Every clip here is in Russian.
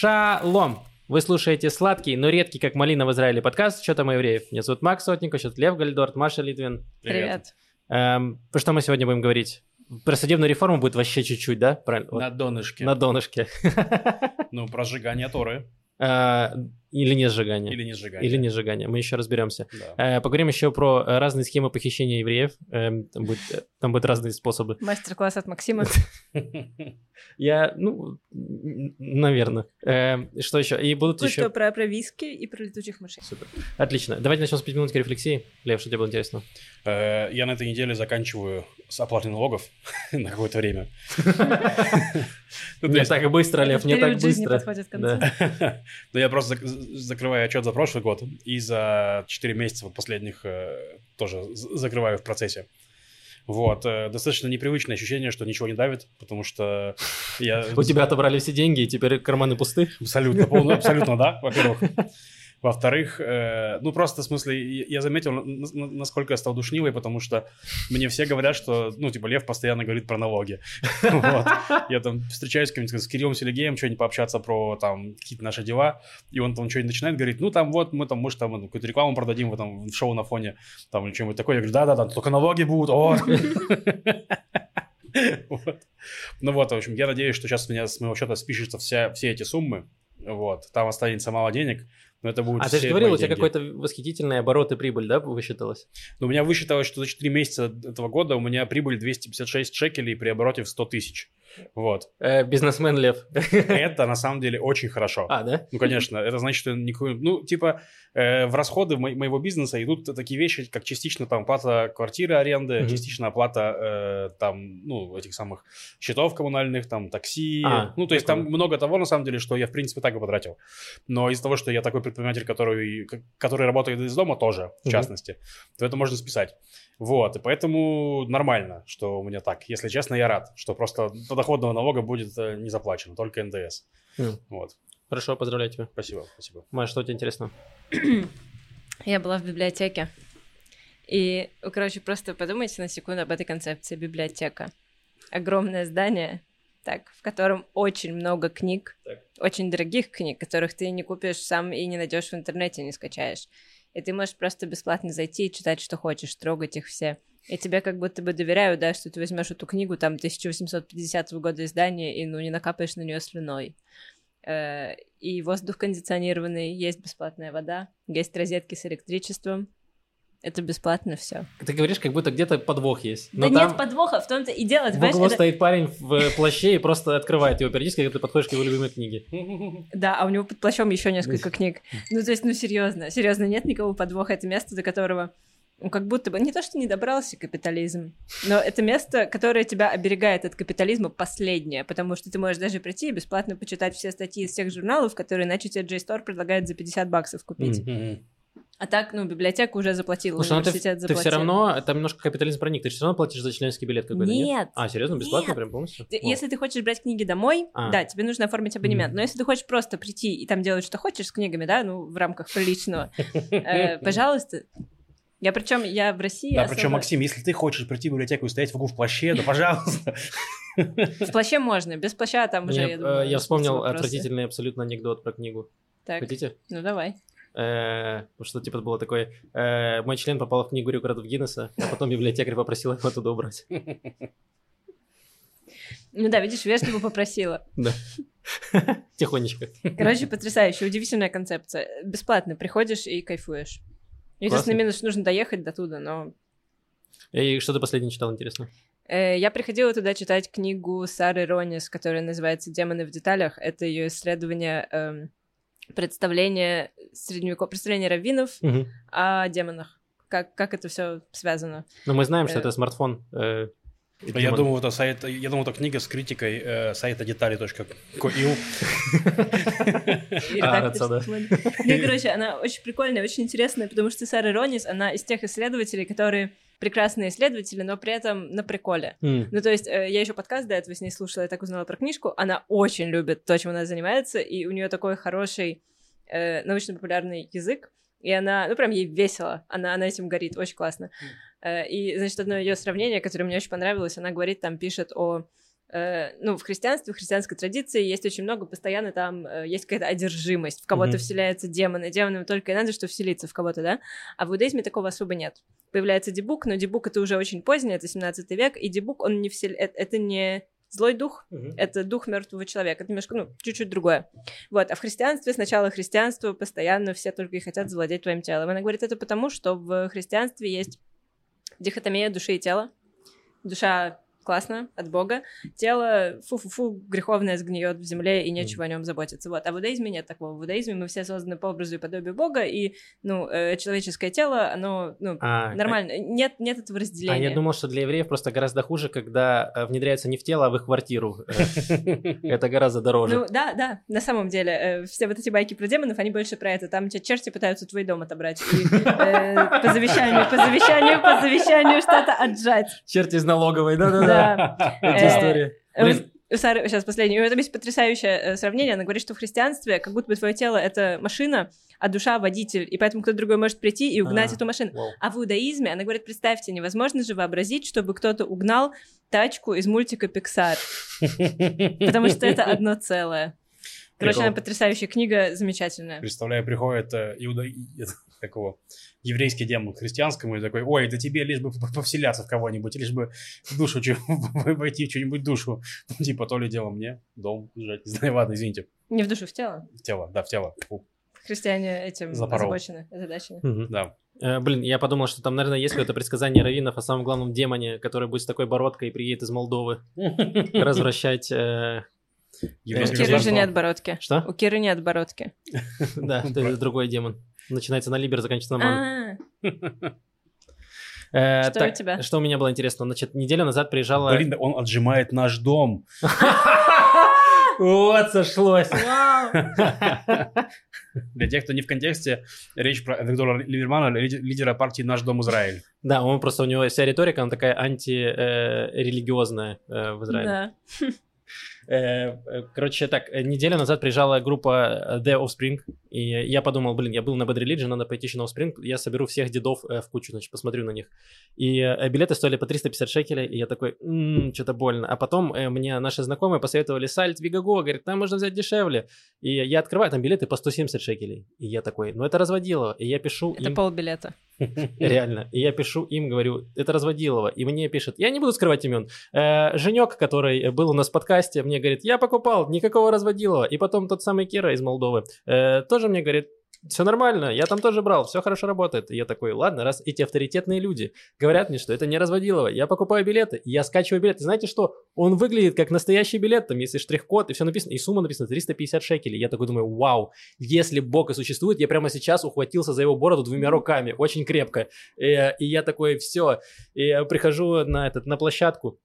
Шалом! Вы слушаете сладкий, но редкий, как малина в Израиле подкаст «Что там евреев?». Меня зовут Макс Сотников, сейчас Лев Гальдорт, Маша Литвин. Привет. Эм, про что мы сегодня будем говорить? Про судебную реформу будет вообще чуть-чуть, да? Правильно? Вот, На донышке. На донышке. Ну, про сжигание Торы. Э, Или не сжигание. Или не сжигание. Или не сжигание. Мы еще разберемся. Да. Э, Поговорим еще про э, разные схемы похищения евреев. Эм, Там будет- э, там будут разные способы. Мастер-класс от Максима. Я, ну, наверное. Что еще? И будут еще... про, про виски и про летучих мышей. Супер. Отлично. Давайте начнем с 5 минутки рефлексии. Лев, что тебе было интересно? Э, Я на этой неделе заканчиваю с оплатой налогов на какое-то время. Ну, Не так быстро, Лев, не так быстро. подходит к концу. Да. Ну, я просто закрываю отчет за прошлый год и за 4 месяца вот последних э, тоже закрываю в процессе. Вот. э, Достаточно непривычное ощущение, что ничего не давит, потому что я... У тебя отобрали все деньги, и теперь карманы пусты. Абсолютно, абсолютно, да, во-первых. Во-вторых, э, ну просто в смысле, я заметил, насколько я стал душнилой, потому что мне все говорят, что, ну, типа, Лев постоянно говорит про налоги. Я там встречаюсь с каким-нибудь с Кириллом Селигеем, что-нибудь пообщаться про там какие-то наши дела, и он там что-нибудь начинает говорить, ну, там вот, мы там, может, там ну, какую-то рекламу продадим в в шоу на фоне, там, или что-нибудь такое. Я говорю, да-да-да, только налоги будут, о! Вот. Ну вот, в общем, я надеюсь, что сейчас у меня с моего счета спишутся вся, все эти суммы, вот, там останется мало денег, но это будет А ты же говорил, у тебя какой-то восхитительный оборот и прибыль, да, высчиталась? Но у меня высчиталось, что за 4 месяца этого года у меня прибыль 256 шекелей при обороте в 100 тысяч. Вот. Э, бизнесмен Лев. Это на самом деле очень хорошо. А, да? Ну, конечно, это значит, что никакой... Ну, типа, э, в расходы мо- моего бизнеса идут такие вещи, как частично там оплата квартиры, аренды, Мгм. частично оплата э, там, ну, этих самых счетов коммунальных, там, такси. А, ну, то есть там много того, на самом деле, что я, в принципе, так и потратил. Но из-за того, что я такой предприниматель, который, который работает из дома тоже, в Мгм. частности, то это можно списать. Вот, и поэтому нормально, что у меня так. Если честно, я рад, что просто подоходного налога будет э, не заплачено, только НДС. М. Вот, Хорошо, поздравляю тебя. спасибо, спасибо. Маш, что тебе интересно? Я была в библиотеке. И, короче, просто подумайте на секунду об этой концепции. Библиотека. Огромное здание, так, в котором очень много книг, Так. очень дорогих книг, которых ты не купишь сам и не найдешь в интернете, не скачаешь. И ты можешь просто бесплатно зайти и читать, что хочешь, трогать их все. И тебе как будто бы доверяют, да, что ты возьмешь эту книгу, там, 1850 года издания, и, ну, не накапаешь на нее слюной. Э, И воздух кондиционированный, есть бесплатная вода, есть розетки с электричеством. Это бесплатно все. Ты говоришь, как будто где-то подвох есть. Да Но там нет подвоха, в том-то и дело. в углу это- стоит парень в э, плаще и просто открывает его периодически, когда ты подходишь к его любимой книге. Да, а у него под плащом еще несколько книг. Ну, то есть, ну, серьезно, серьезно, нет никакого подвоха. Это место, до которого, ну, как будто бы, не то, что не добрался капитализм, но это место, которое тебя оберегает от капитализма последнее, потому что ты можешь даже прийти и бесплатно почитать все статьи из всех журналов, которые иначе тебе JSTOR предлагает за 50 баксов купить. Мгм. А так, ну, библиотека уже заплатила, Слушай, ну ты, университет ты заплатил. все равно, там немножко капитализм проник, ты все равно платишь за членский билет какой-то, нет? Нет. А, серьезно, бесплатно Нет. прям полностью? Ты-. Если ты хочешь брать книги домой, А. да, тебе нужно оформить абонемент. Мгм. Но если ты хочешь просто прийти и там делать, что хочешь с книгами, да, ну, в рамках приличного, э, пожалуйста. Я причем, я в России Да, особо- причем, Максим, если ты хочешь прийти в библиотеку и стоять в углу в плаще, да пожалуйста. В плаще можно, без плаща там уже, я э, думаю, я вспомнил отвратительный абсолютно анекдот про книгу. Так, Хотите? ну давай. Э, Что типа было такое, э, мой член попал в книгу рекордов Гиннесса, а потом библиотекарь попросил его оттуда убрать. Ну да, видишь, вежливо попросила. Да. Тихонечко. Короче, потрясающая, удивительная концепция. Бесплатно приходишь и кайфуешь. Единственный минус, что нужно доехать до туда, но... И что ты последний читал, интересно? Э, Я приходила туда читать книгу Сары Ронис, которая называется «Демоны в деталях». Это ее исследование представления средневекового, представления раввинов о демонах. Как, как это все связано. Ну, мы знаем, что Э. это смартфон. э, Я Демон. думаю, это сайт, я думаю, это книга с критикой э, сайта детали.ку. И А. Ну, и, короче, она очень прикольная, очень интересная, потому что Сара Ронис, она из тех исследователей, которые прекрасные исследователи, но при этом на приколе. м, Ну, то есть, э, я еще подкаст до этого с ней слушала, я так узнала про книжку. Она очень любит то, чем она занимается, и у нее такой хороший э, научно-популярный язык. И она, ну, прям ей весело. Она, она этим горит, очень классно. Э, и, значит, одно ее сравнение, которое мне очень понравилось, она говорит, там пишет о ну, в христианстве, в христианской традиции есть очень много, постоянно там э, есть какая-то одержимость, в кого-то Мгм. вселяются демоны, демонам только и надо, что вселиться в кого-то, да? А в иудаизме такого особо нет. Появляется дебук, но дебук это уже очень поздний, это 17 век, и дебук, он не всел... э- это не злой дух, это дух мертвого человека, это немножко, ну, чуть-чуть другое. Вот, а в христианстве сначала христианство, постоянно все только и хотят завладеть твоим телом. Она говорит это потому, что в христианстве есть дихотомия души и тела. Душа классно, от Бога. Тело, фу-фу-фу, греховное сгниет в земле, и нечего о нем заботиться. Вот. А в иудаизме нет такого. В иудаизме мы все созданы по образу и подобию Бога, и, ну, э, человеческое тело, оно, ну, А, нормально. Нет, нет этого А разделения. я думал, что для евреев просто гораздо хуже, когда э, внедряются не в тело, а в их квартиру. Это гораздо дороже. Ну, да, да, на самом деле, э, все вот эти байки про демонов, они больше про это. Там тебя черти пытаются твой дом отобрать. Э, по завещанию, по завещанию, по завещанию что-то отжать. Черти из налоговой, да-да-да. Да. Эти Э. Блин, У Сары, сейчас последнее. У этого есть потрясающее э, сравнение. Она говорит, что в христианстве как будто бы твое тело — это машина, а душа — водитель, и поэтому кто-то другой может прийти и угнать А. эту машину. А в иудаизме, она говорит, представьте, невозможно же вообразить, чтобы кто-то угнал тачку из мультика Pixar, потому что это одно целое. Короче, Прикол. она потрясающая книга, замечательная. Представляю, приходит э, иуда... это, такого еврейский демон к христианскому и такой, ой, да тебе лишь бы повселяться в кого-нибудь, лишь бы в душу, войти в что-нибудь душу. Ну, типа, то ли дело мне, дом сжать. Не знаю, ладно, извините. Не в душу, в тело. В тело, да, в тело. Фу, Христиане этим Запорол. озабочены, озадачены. Да. Э, Блин, я подумал, что там, наверное, есть какое-то предсказание раввинов о самом главном демоне, который будет с такой бородкой и приедет из Молдовы развращать... э, У Еврейское Киры же нет бородки. Что? У Киры нет бородки. Да, это другой демон. Начинается на либер, заканчивается на ман. А, Э, Что у тебя? Что у меня было интересно? Значит, неделю назад приезжала... Блин, да он отжимает наш дом. Вот, сошлось. Для тех, кто не в контексте, речь про Виктора Либермана, лиде- лидера партии «Наш дом Израиль». Да, он просто, у него вся риторика, она такая антирелигиозная э, в Израиле. Да. Э, э, Короче, так, э, неделю назад приезжала группа The Offspring, и я подумал, блин, я был на Bad Religion, надо пойти еще на Offspring, я соберу всех дедов э, в кучу, значит, посмотрю на них. И э, билеты стоили по 350 шекелей, и я такой, что-то больно. А потом э, мне наши знакомые посоветовали Сальт Вигаго, говорит, там можно взять дешевле. И я открываю, там билеты по 170 шекелей. И я такой, ну это разводилово. И я пишу Это им... полбилета. Реально. И я пишу им, говорю, это разводилово. И мне пишет, я не буду скрывать имен. Женек, который был у нас в подкасте, мне говорит, я покупал, никакого разводилова. И потом тот самый Кира из Молдовы э, тоже мне говорит, все нормально, я там тоже брал, все хорошо работает. И я такой, ладно, раз эти авторитетные люди говорят мне, что это не разводилово, я покупаю билеты, я скачиваю билеты. Знаете что? Он выглядит как настоящий билет, там, если штрих-код, и все написано, и сумма написана 350 шекелей. Я такой думаю, вау, если Бог и существует, я прямо сейчас ухватился за его бороду двумя руками, очень крепко. И, и я такой, все, и я прихожу на, этот, на площадку,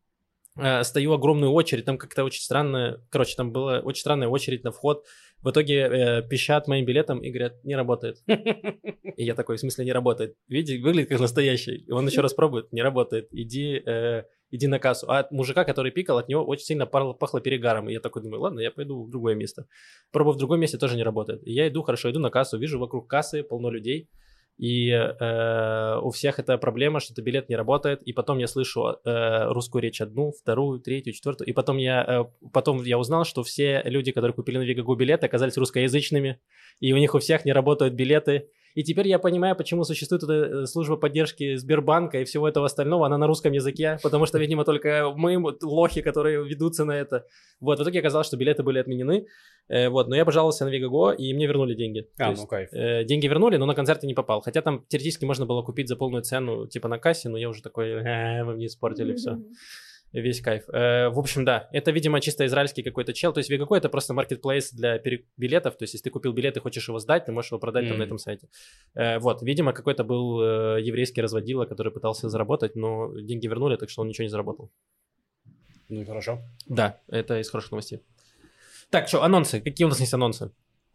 э, стою огромную очередь, там как-то очень странно, короче, там была очень странная очередь на вход. В итоге э, пищат моим билетом и говорят, не работает. И я такой, в смысле не работает? Видите, выглядит как настоящий. И он еще раз пробует, не работает. Иди, э, иди на кассу. А от мужика, который пикал, от него очень сильно пахло перегаром. И я такой думаю, ладно, я пойду в другое место. Пробую в другом месте, тоже не работает. И я иду, хорошо, иду на кассу, вижу вокруг кассы полно людей. И э, у всех это проблема, что-то билет не работает. И потом я слышу э, русскую речь одну, вторую, третью, четвертую. И потом я, э, потом я узнал, что все люди, которые купили на Вигагу билеты, оказались русскоязычными. И у них у всех не работают билеты. И теперь я понимаю, почему существует эта э, служба поддержки Сбербанка и всего этого остального. Она на русском языке, потому что, видимо, только мы лохи, которые ведутся на это. Вот, в итоге оказалось, что билеты были отменены. Э, вот, но я пожаловался на Вигаго, и мне вернули деньги. То А, есть, ну кайф. э, деньги вернули, но на концерты не попал. Хотя там теоретически можно было купить за полную цену, типа на кассе, но я уже такой, «Э, вы мне испортили все. Весь кайф. Э, в общем, да, это, видимо, чисто израильский какой-то чел. То есть Вигако это просто маркетплейс для пере- билетов. То есть, если ты купил билет и хочешь его сдать, ты можешь его продать там на этом сайте. Э, вот, видимо, какой-то был э, еврейский разводила, который пытался заработать, но деньги вернули, так что он ничего не заработал. Ну и хорошо. Да, это из хороших новостей. Так, что, анонсы? Какие у нас есть анонсы?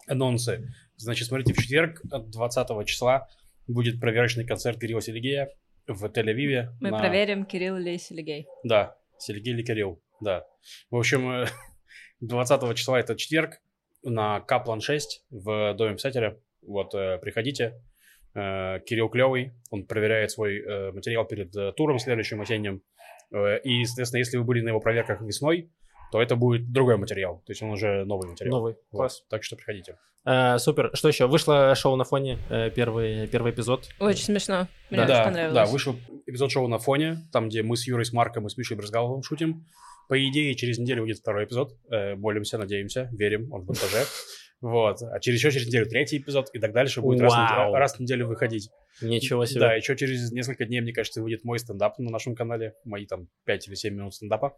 Анонсы. Значит, смотрите, в четверг, 20 числа, будет проверочный концерт Кирилла Селигея в Тель-Авиве. Мы на- проверим, Кирилл или Селигей. Да, Сергей Кирилл, да. В общем, э, 20 числа это четверг на Каплан 6 в Доме писателя. Вот, э, приходите. Э, Кирилл клевый, он проверяет свой э, материал перед э, туром следующим осенним. Э, И, соответственно, если вы были на его проверках весной, то это будет другой материал. То есть он уже новый материал. Новый. Вот. Класс. Так что приходите. Э, супер. Что еще? Вышло шоу на фоне, э, первый, первый эпизод. Очень смешно. Мне Да. очень понравилось. да, вышел эпизод шоу на фоне, там, где мы с Юрой, с Марком и с Мишей Брызгаловым шутим. По идее, через неделю выйдет второй эпизод. Э, молимся, надеемся, верим, он в монтаже. Вот. А через еще через неделю третий эпизод, и так дальше будет раз, в раз в неделю выходить. Ничего себе. Да, еще через несколько дней, мне кажется, выйдет мой стендап на нашем канале. Мои там 5 или 7 минут стендапа.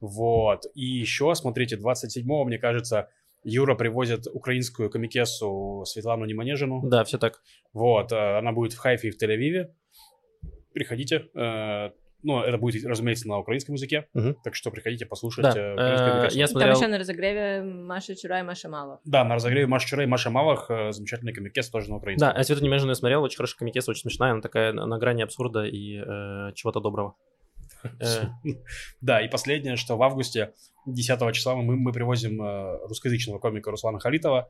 Вот. И еще, смотрите, 27-го, мне кажется, Юра привозит украинскую комикессу Светлану Неманежину. Да, все так. Вот. э, Она будет в Хайфе и в Тель-Авиве. Приходите. Э, Ну, это будет, разумеется, на украинском языке. Мгм. Так что приходите послушать Да, э, э, я Там смотрел... еще на разогреве Маша Чура и Маша Мало. Да, на разогреве Маша Чура и Маша Малых. э, Замечательный комикес тоже на украинском. Да, а Свету Немежину я смотрел, очень хорошая комикеса, очень смешная, она такая на, грани абсурда и э, чего-то доброго. Да, и последнее, что в августе 10 числа мы, мы привозим русскоязычного комика Руслана Халитова,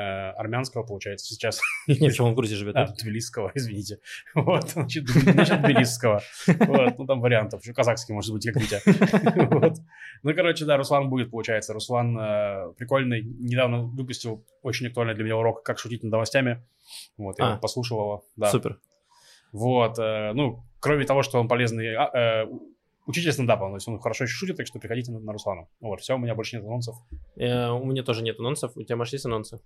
армянского, получается, сейчас. Не, почему он в Грузии живет? А, тбилисского, извините. Вот, значит, значит, тбилисского. Вот, ну там вариантов. Еще казахский, может быть, как Витя. Вот. Ну, короче, да, Руслан будет, получается. Руслан э, прикольный. Недавно выпустил очень актуальный для меня урок «Как шутить над новостями». Вот, я А. послушал его. Да. Супер. Вот, э, ну, кроме того, что он полезный а, э, учитель стендапа, то есть он хорошо еще шутит, так что приходите на, на Руслана. Вот, все, у меня больше нет анонсов. Э, у меня тоже нет анонсов. У тебя, Маш, есть анонсы?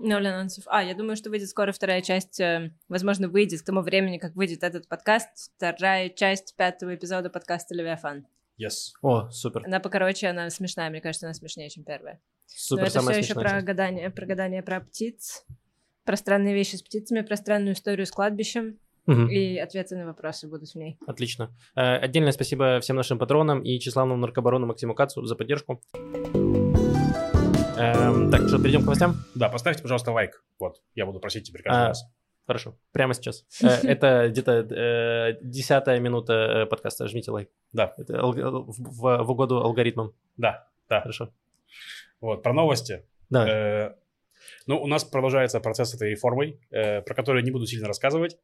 Ноль анонсов. А, я думаю, что выйдет скоро вторая часть. э, Возможно, выйдет к тому времени, как выйдет этот подкаст. Вторая часть пятого эпизода подкаста «Левиафан». Yes. О, супер. Она покороче, она смешная. Мне кажется, она смешнее, чем первая. Супер, Но это самая все еще про гадание, про гадание про птиц, про странные вещи с птицами, про странную историю с кладбищем. Мгм. И ответы на вопросы будут в ней. Отлично. Э, Отдельное спасибо всем нашим патронам и тщеславному наркобарону Максиму Кацу за поддержку. Эм, так, что, перейдем к новостям? Да, поставьте, пожалуйста, лайк. Вот, я буду просить теперь каждый А, раз. Хорошо, прямо сейчас. Э, Это где-то э, десятая минута подкаста. Жмите лайк. Да. Это в, угоду алгоритмам. Да, да. Хорошо. Вот, про новости. Да. Ну, у нас продолжается процесс этой реформой, э, про которую я не буду сильно рассказывать.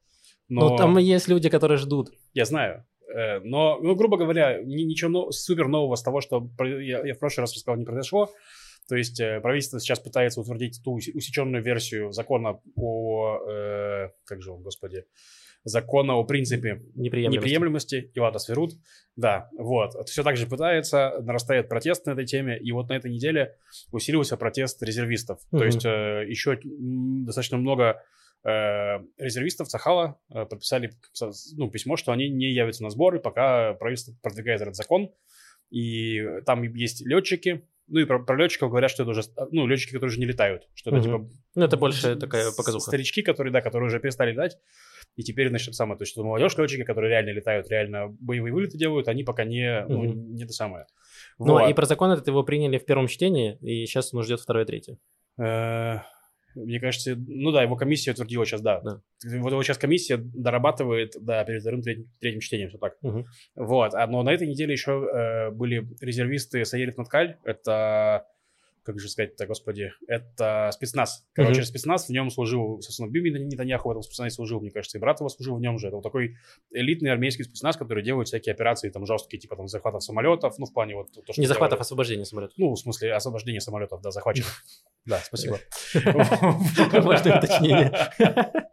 Но Ну, там есть люди, которые ждут. я знаю. Э, но, ну, грубо говоря, ни- ничего но- супер нового с того, что я, я в прошлый раз рассказал, не произошло. То есть э, правительство сейчас пытается утвердить ту усеченную версию закона о... э, как же он, господи? Закона о принципе Неприемлемости. неприемлемости и ладно, сверут. Да, вот. Все так же пытается, нарастает протест на этой теме, и вот на этой неделе усилился протест резервистов. Мгм. То есть э, еще достаточно много резервистов Цахала э, подписали ну, письмо, что они не явятся на сборы, пока правительство продвигает этот закон. И там есть летчики, ну и про, про летчиков говорят, что это уже, ну, летчики, которые уже не летают, что это Мгм. типа Ну, это больше такая показуха. Старички, которые, да, которые уже перестали летать, и теперь, значит, самое, то есть, что молодежь летчики, которые реально летают, реально боевые вылеты делают, они пока не, ну, не то самое. Ну, Вот. и про закон этот его приняли в первом чтении, и сейчас он ждет второе, третье. Э, Мне кажется, ну да, его комиссия утвердила сейчас, да. Да. Вот его сейчас комиссия дорабатывает, да, перед вторым, третьим, третьим чтением, все так. Мгм. Вот, а, но на этой неделе еще э, были резервисты Саерит Наткаль, это, как же сказать-то, господи, это спецназ. Короче, Мгм. спецназ, в нем служил, собственно, Биби Нетаньяху в этом спецназе служил, мне кажется, и брат его служил в нем же. Это вот такой элитный армейский спецназ, который делает всякие операции там жесткие, типа там захватов самолетов, ну, в плане вот то, что Не захватов, делали. освобождения самолета. Ну, в смысле, освобождение самолетов, да, захваченных. Да, спасибо. Важное уточнение.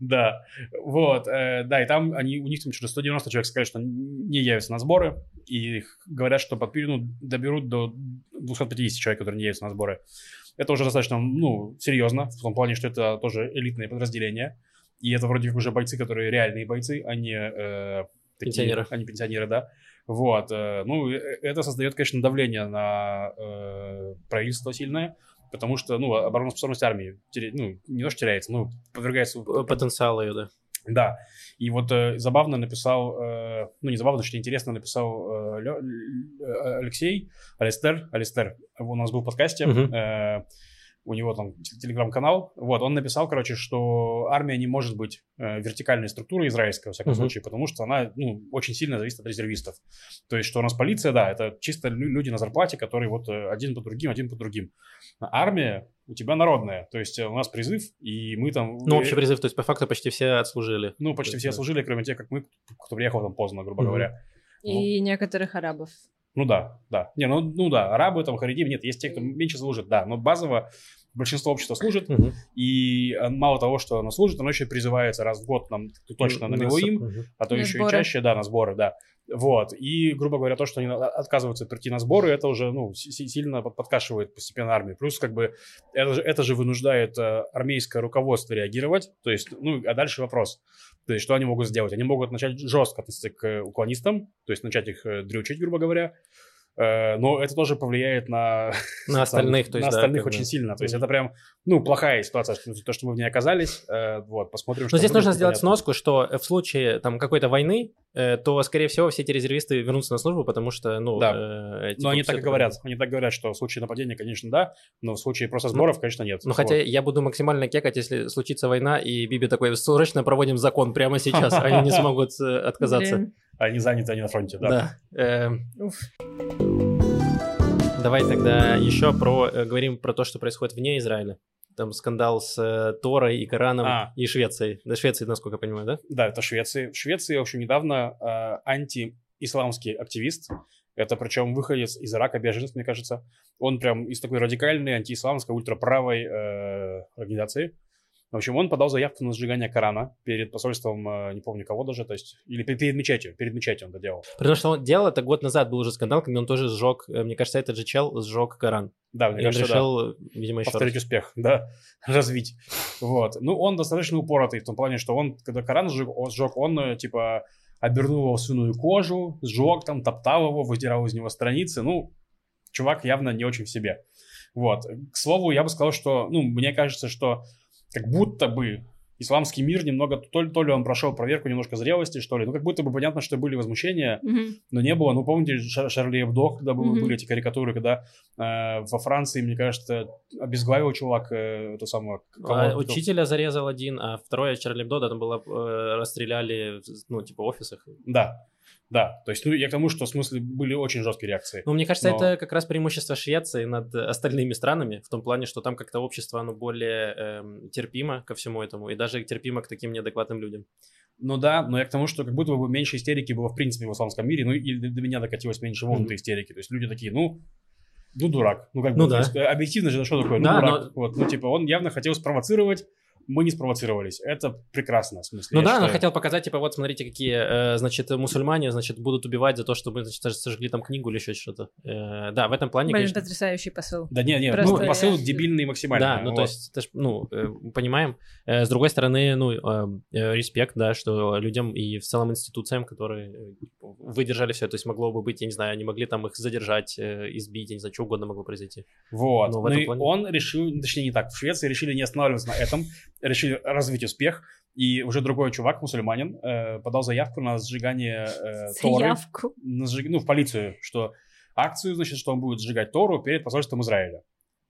Да, вот, э, да, и там они, у них там что-то 190 человек сказали, что не явятся на сборы, и говорят, что подпи- ну, доберут до 250 человек, которые не явятся на сборы. Это уже достаточно, ну, серьезно, в том плане, что это тоже элитное подразделение, и это вроде как уже бойцы, которые реальные бойцы, а не э, такие- Пенсионеры. а не пенсионеры, да. Вот, э, ну, э, это создает, конечно, давление на э, правительство сильное, потому что, ну, обороноспособность армии, ну, не то, что теряется, ну, подвергается... Потенциал ее, да. Да, и вот э, забавно написал, э, ну, не забавно, что интересно написал э, Лё- Алексей, Алистер, Алистер, у нас был в подкасте, Мгм. э, у него там телеграм-канал, вот, он написал, короче, что армия не может быть э, вертикальной структурой израильской, во всяком Мгм. случае, потому что она, ну, очень сильно зависит от резервистов. То есть, что у нас полиция, да, это чисто лю- люди на зарплате, которые вот э, один по другим, один по другим. А армия у тебя народная, то есть э, у нас призыв, и мы там... Ну, общий призыв, то есть по факту почти все отслужили. Ну, почти есть, все да. служили, кроме тех, как мы, кто приехал там поздно, грубо Мгм. говоря. И некоторых арабов. Ну да, да. Не, ну, ну да, арабы, там, харидим, нет, есть те, кто меньше служит, да, но базово большинство общества служит, Мгм. и э, мало того, что оно служит, оно еще призывается раз в год нам точно на Милуим, Мгм. а то На еще сборы. и чаще, да, на сборы, да. Вот, и, грубо говоря, то, что они отказываются прийти на сборы, это уже, ну, си- си- сильно под- подкашивает постепенно армию. Плюс, как бы, это же, это же вынуждает э, армейское руководство реагировать, то есть, ну, а дальше вопрос. То есть, что они могут сделать? Они могут начать жестко относиться к уклонистам, то есть, начать их э, дрючить, грубо говоря, Э, но это тоже повлияет на, На остальных, то есть, на да, остальных очень сильно. То есть это прям, ну, плохая ситуация, то, что мы в ней оказались. Э, вот, посмотрим, что Но здесь будет, нужно сделать непонятно. сноску, что в случае там какой-то войны, э, то, скорее всего, все эти резервисты вернутся на службу, потому что, ну... Да. э, типа, Но они всё так и говорят. понятно. Они так говорят, что в случае нападения, конечно, да, но в случае просто сборов, конечно, нет. Ну, Вот. хотя я буду максимально кекать, если случится война, и Биби такой, срочно проводим закон прямо сейчас, они не смогут э, отказаться. Они заняты, они на фронте, да. Да. Эм. Давай тогда еще про э, говорим про то, что происходит вне Израиля. Там скандал с э, Торой и Кораном А. и Швецией. Да, Швеции, насколько я понимаю, да? Да, это Швеция. В Швеции, в общем, недавно э, антиисламский активист, это причем выходец из Ирака, беженец, мне кажется, он прям из такой радикальной антиисламской ультраправой э, организации. В общем, он подал заявку на сжигание Корана перед посольством, э, не помню кого даже, то есть, или пе- перед мечетью, перед мечетью он это делал. Потому что он делал это год назад, был уже скандал, когда он тоже сжег, э, мне кажется, этот же чел сжег Коран. Да, мне И кажется, да. решил, видимо, еще повторить раз. успех, да, развить. Вот. Ну, он достаточно упоротый в том плане, что он, когда Коран сжег, он, сжег, он э, типа, обернул его в свиную кожу, сжег там, топтал его, выдирал из него страницы. Ну, чувак явно не очень в себе. Вот. К слову, я бы сказал, что, ну, мне кажется, что как будто бы исламский мир немного, то ли, то ли он прошел проверку немножко зрелости, что ли, ну, как будто бы понятно, что были возмущения, Мгм. но не было. Ну, помните, Шар- Шарли Эбдо, когда Мгм. были эти карикатуры, когда э, во Франции, мне кажется, обезглавил чувак э, эту самую... кого- А, кто- Учителя зарезал один, а второе Чарли Бдо, да, там было, э, расстреляли, в, ну, типа, офисах. Да, да. То есть, ну, я к тому, что в смысле были очень жесткие реакции. Ну, мне кажется, Но- это как раз преимущество Швеции над остальными странами, в том плане, что там как-то общество, оно более эм, терпимо ко всему этому, и даже терпимо к таким неадекватным людям. Ну да, но я к тому, что как будто бы меньше истерики было в принципе в исламском мире, ну и до меня докатилось меньше волн этой истерики. То есть люди такие, ну, ну дурак. Ну как бы, Ну то да. есть, э, объективно же, ну что такое, ну Да, дурак. но- Вот, ну типа он явно хотел спровоцировать, мы не спровоцировались. Это прекрасно, в смысле. Ну да, он считаю. хотел показать, типа, вот смотрите, какие, э, значит, мусульмане, значит, будут убивать за то, что мы, значит, сожгли там книгу или еще что-то. Э, да, в этом плане, Блин, конечно... потрясающий посыл. Да не, не, Просто ну, посыл я- дебильный максимально. Да, ну то вот. есть, это ж, ну, э, понимаем. Э, С другой стороны, ну, э, э, респект, да, что людям и в целом институциям, которые э, выдержали все, то есть могло бы быть, я не знаю, они могли там их задержать, э, избить, я не знаю, что угодно могло произойти. Вот. Ну, в Ну, этом и плане- он решил, точнее не так, в Швеции решили не останавливаться на этом, решили развить успех. И уже другой чувак, мусульманин, э, подал заявку на сжигание э, Торы. Заявку. на сжиг- Ну, в полицию, что акцию, значит, что он будет сжигать Тору перед посольством Израиля.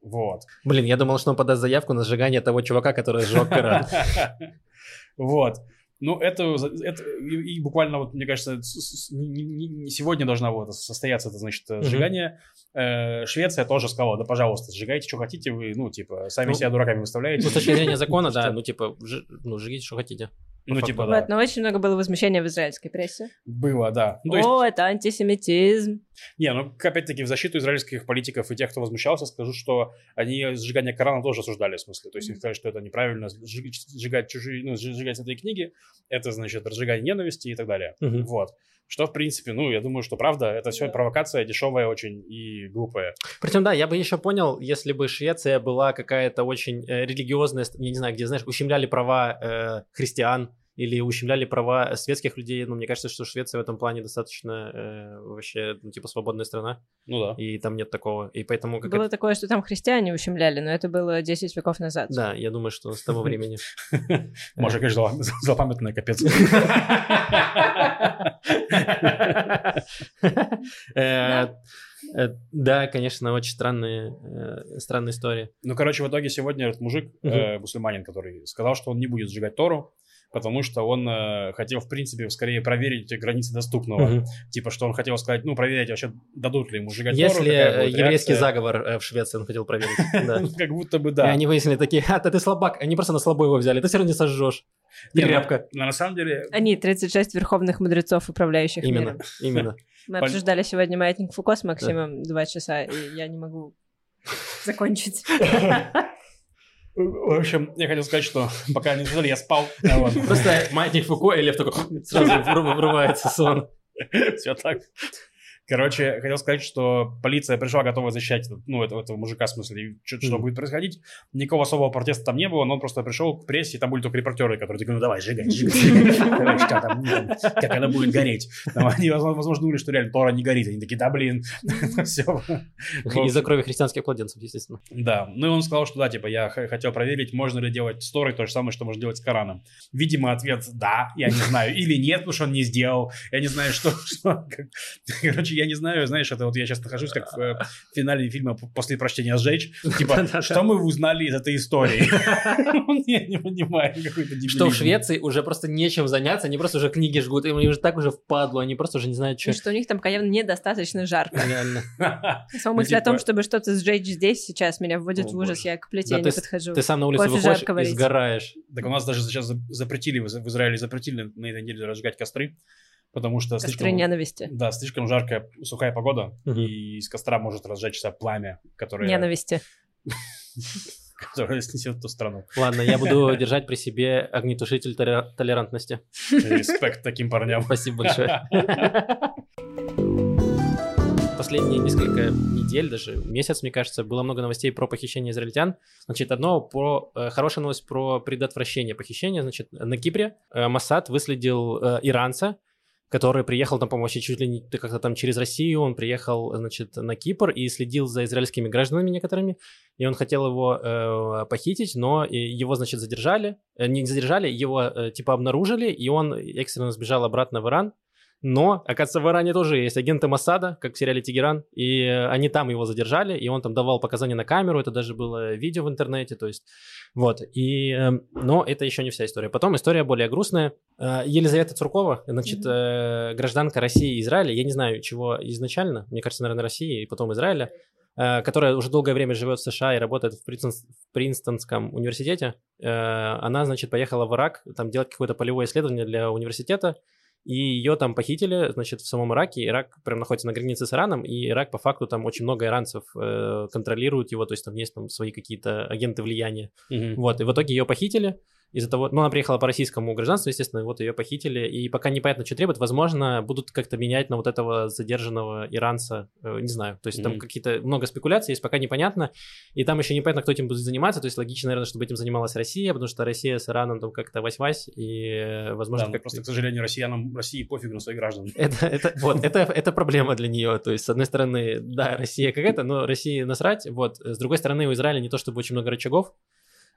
Вот. Блин, я думал, что он подаст заявку на сжигание того чувака, который сжег Коран. Вот. Ну, это, это и, и буквально, вот, мне кажется, с- с- не- не- сегодня должна вот состояться это, значит, сжигание. Э, Швеция тоже сказала, да, пожалуйста, сжигайте, что хотите, вы, ну, типа, сами Ну, себя дураками выставляете. Ну, с точки зрения закона, да, ну, типа, ну, жгите, что хотите. Ну, типа, да. Вот, но очень много было возмущения в израильской прессе. Было, да. Ну, то есть, О, это антисемитизм. не, ну, опять-таки, в защиту израильских политиков и тех, кто возмущался, скажу, что они сжигание Корана тоже осуждали, в смысле. То есть, они сказали, что это неправильно сжиг- сжигать чужие, ну, сжигать этой книги, это, значит, разжигание ненависти и так далее. Мгм. Вот. Что, в принципе, ну, я думаю, что правда, это все провокация дешевая очень и глупая. Причем, да, я бы еще понял, если бы Швеция была какая-то очень э, религиозная, я не знаю, где, знаешь, ущемляли права э, христиан или ущемляли права светских людей. Ну, мне кажется, что Швеция в этом плане достаточно э, вообще, ну, типа, свободная страна, Ну да. и там нет такого. И поэтому как Было это- такое, что там христиане ущемляли, но это было 10 веков назад. Да, я думаю, что с того времени. Маша, конечно, зло- злопамятная, капец. Э, э, Да, конечно, очень странные э, странная история. Ну, короче, в итоге сегодня этот мужик, э, мусульманин, который сказал, что он не будет сжигать Тору, потому что он э, хотел, в принципе, скорее проверить границы доступного. Мгм. Типа, что он хотел сказать, ну, проверить вообще, дадут ли ему сжигать. Если э, еврейский реакция. заговор э, в Швеции он хотел проверить. Ну, Как будто бы И да. они выяснили такие, а, ты слабак. Они просто на слабо его взяли. Ты все равно не сожжешь. Ну, Тряпка. но на самом деле, Они 36 верховных мудрецов, управляющих Именно, именно. Мы обсуждали сегодня маятник Фуко с Максимом два часа, и я не могу закончить. В общем, я хотел сказать, что пока не сказали, я спал. Просто маятник Фуко, и Лев такой сразу врывается сон. Все так. Короче, хотел сказать, что полиция пришла готова защищать ну, этого, этого мужика, в смысле, что, что Мгм. будет происходить. Никакого особого протеста там не было, но он просто пришел к прессе, и там были только репортеры, которые такие, ну давай, сжигай, сжигай. Что там, ну, как она будет гореть. Они, возможно, думали, что реально Тора не горит. Они такие, да блин, все. Из-за крови христианских младенцев, естественно. Да, ну и он сказал, что да, типа, я хотел проверить, можно ли делать с Торой то же самое, что можно делать с Кораном. Видимо, ответ да, я не знаю, или нет, потому что он не сделал. Я не знаю, что... что Короче, я не знаю, знаешь, это вот я сейчас нахожусь как в э, финале фильма после прочтения «Сжечь». Типа, что мы узнали из этой истории? Я не понимаю, какой-то Что в. Швеции уже просто нечем заняться, они просто уже книги жгут, им уже так уже впадло, они просто уже не знают, что. Что у них там, явно недостаточно жарко. Реально. Сама Ну, мысль о том, типа- чтобы что-то сжечь здесь сейчас меня вводит в ужас. Я к плите не подхожу. Ты сам на улицу выходишь и сгораешь. Так у нас даже сейчас за- запретили, в Израиле запретили на этой неделе разжигать костры, потому что Костры слишком... ненависти. Да, слишком жаркая, сухая погода, Мгм. и из костра может разжечься пламя, которое, Ненависти. которое снесет ту страну. Ладно, я буду держать при себе огнетушитель толера- толерантности. Респект таким парням. Спасибо большое. Последние несколько недель, даже месяц, мне кажется, было много новостей про похищение израильтян. Значит, одно про э, хорошая новость про предотвращение похищения. Значит, на Кипре э, Моссад выследил э, иранца, который приехал там, по-моему, вообще чуть ли не как-то там через Россию. Он приехал, значит, на Кипр и следил за израильскими гражданами некоторыми. И он хотел его э, похитить, но и его, значит, задержали. Э, не задержали, его э, типа обнаружили, и он экстренно сбежал обратно в Иран. Но, оказывается, в Иране тоже есть агенты Моссада, как в сериале «Тегеран», и э, они там его задержали, и он там давал показания на камеру, это даже было видео в интернете, то есть, вот, и, э, но это еще не вся история. Потом история более грустная. Э, Елизавета Цуркова, значит, э, гражданка России и Израиля, я не знаю, чего изначально, мне кажется, наверное, России и потом Израиля, которая уже долгое время живет в США и работает в, Принстон- в Принстонском университете, она, значит, поехала в Ирак там делать какое-то полевое исследование для университета, и ее там похитили, значит, в самом Ираке. Ирак прям находится на границе с Ираном, и Ирак по факту там очень много иранцев э, контролируют его, то есть там есть там свои какие-то агенты влияния. Мгм. Вот, и в итоге ее похитили. Из-за того, ну, она приехала по российскому гражданству, естественно, вот ее похитили, и пока непонятно, что требуют, возможно, будут как-то менять на вот этого задержанного иранца, э, не знаю, то есть там Мгм. какие-то много спекуляций есть, пока непонятно, и там еще непонятно, кто этим будет заниматься, то есть логично, наверное, чтобы этим занималась Россия, потому что Россия с Ираном там как-то вась-вась, и, э, Да, возможно, ну как просто, к сожалению, россиянам, России пофиг на своих граждан. это, это, вот, это, это проблема для нее. То есть, с одной стороны, да, Россия какая-то, но России насрать. Вот. С другой стороны, у Израиля не то чтобы очень много рычагов.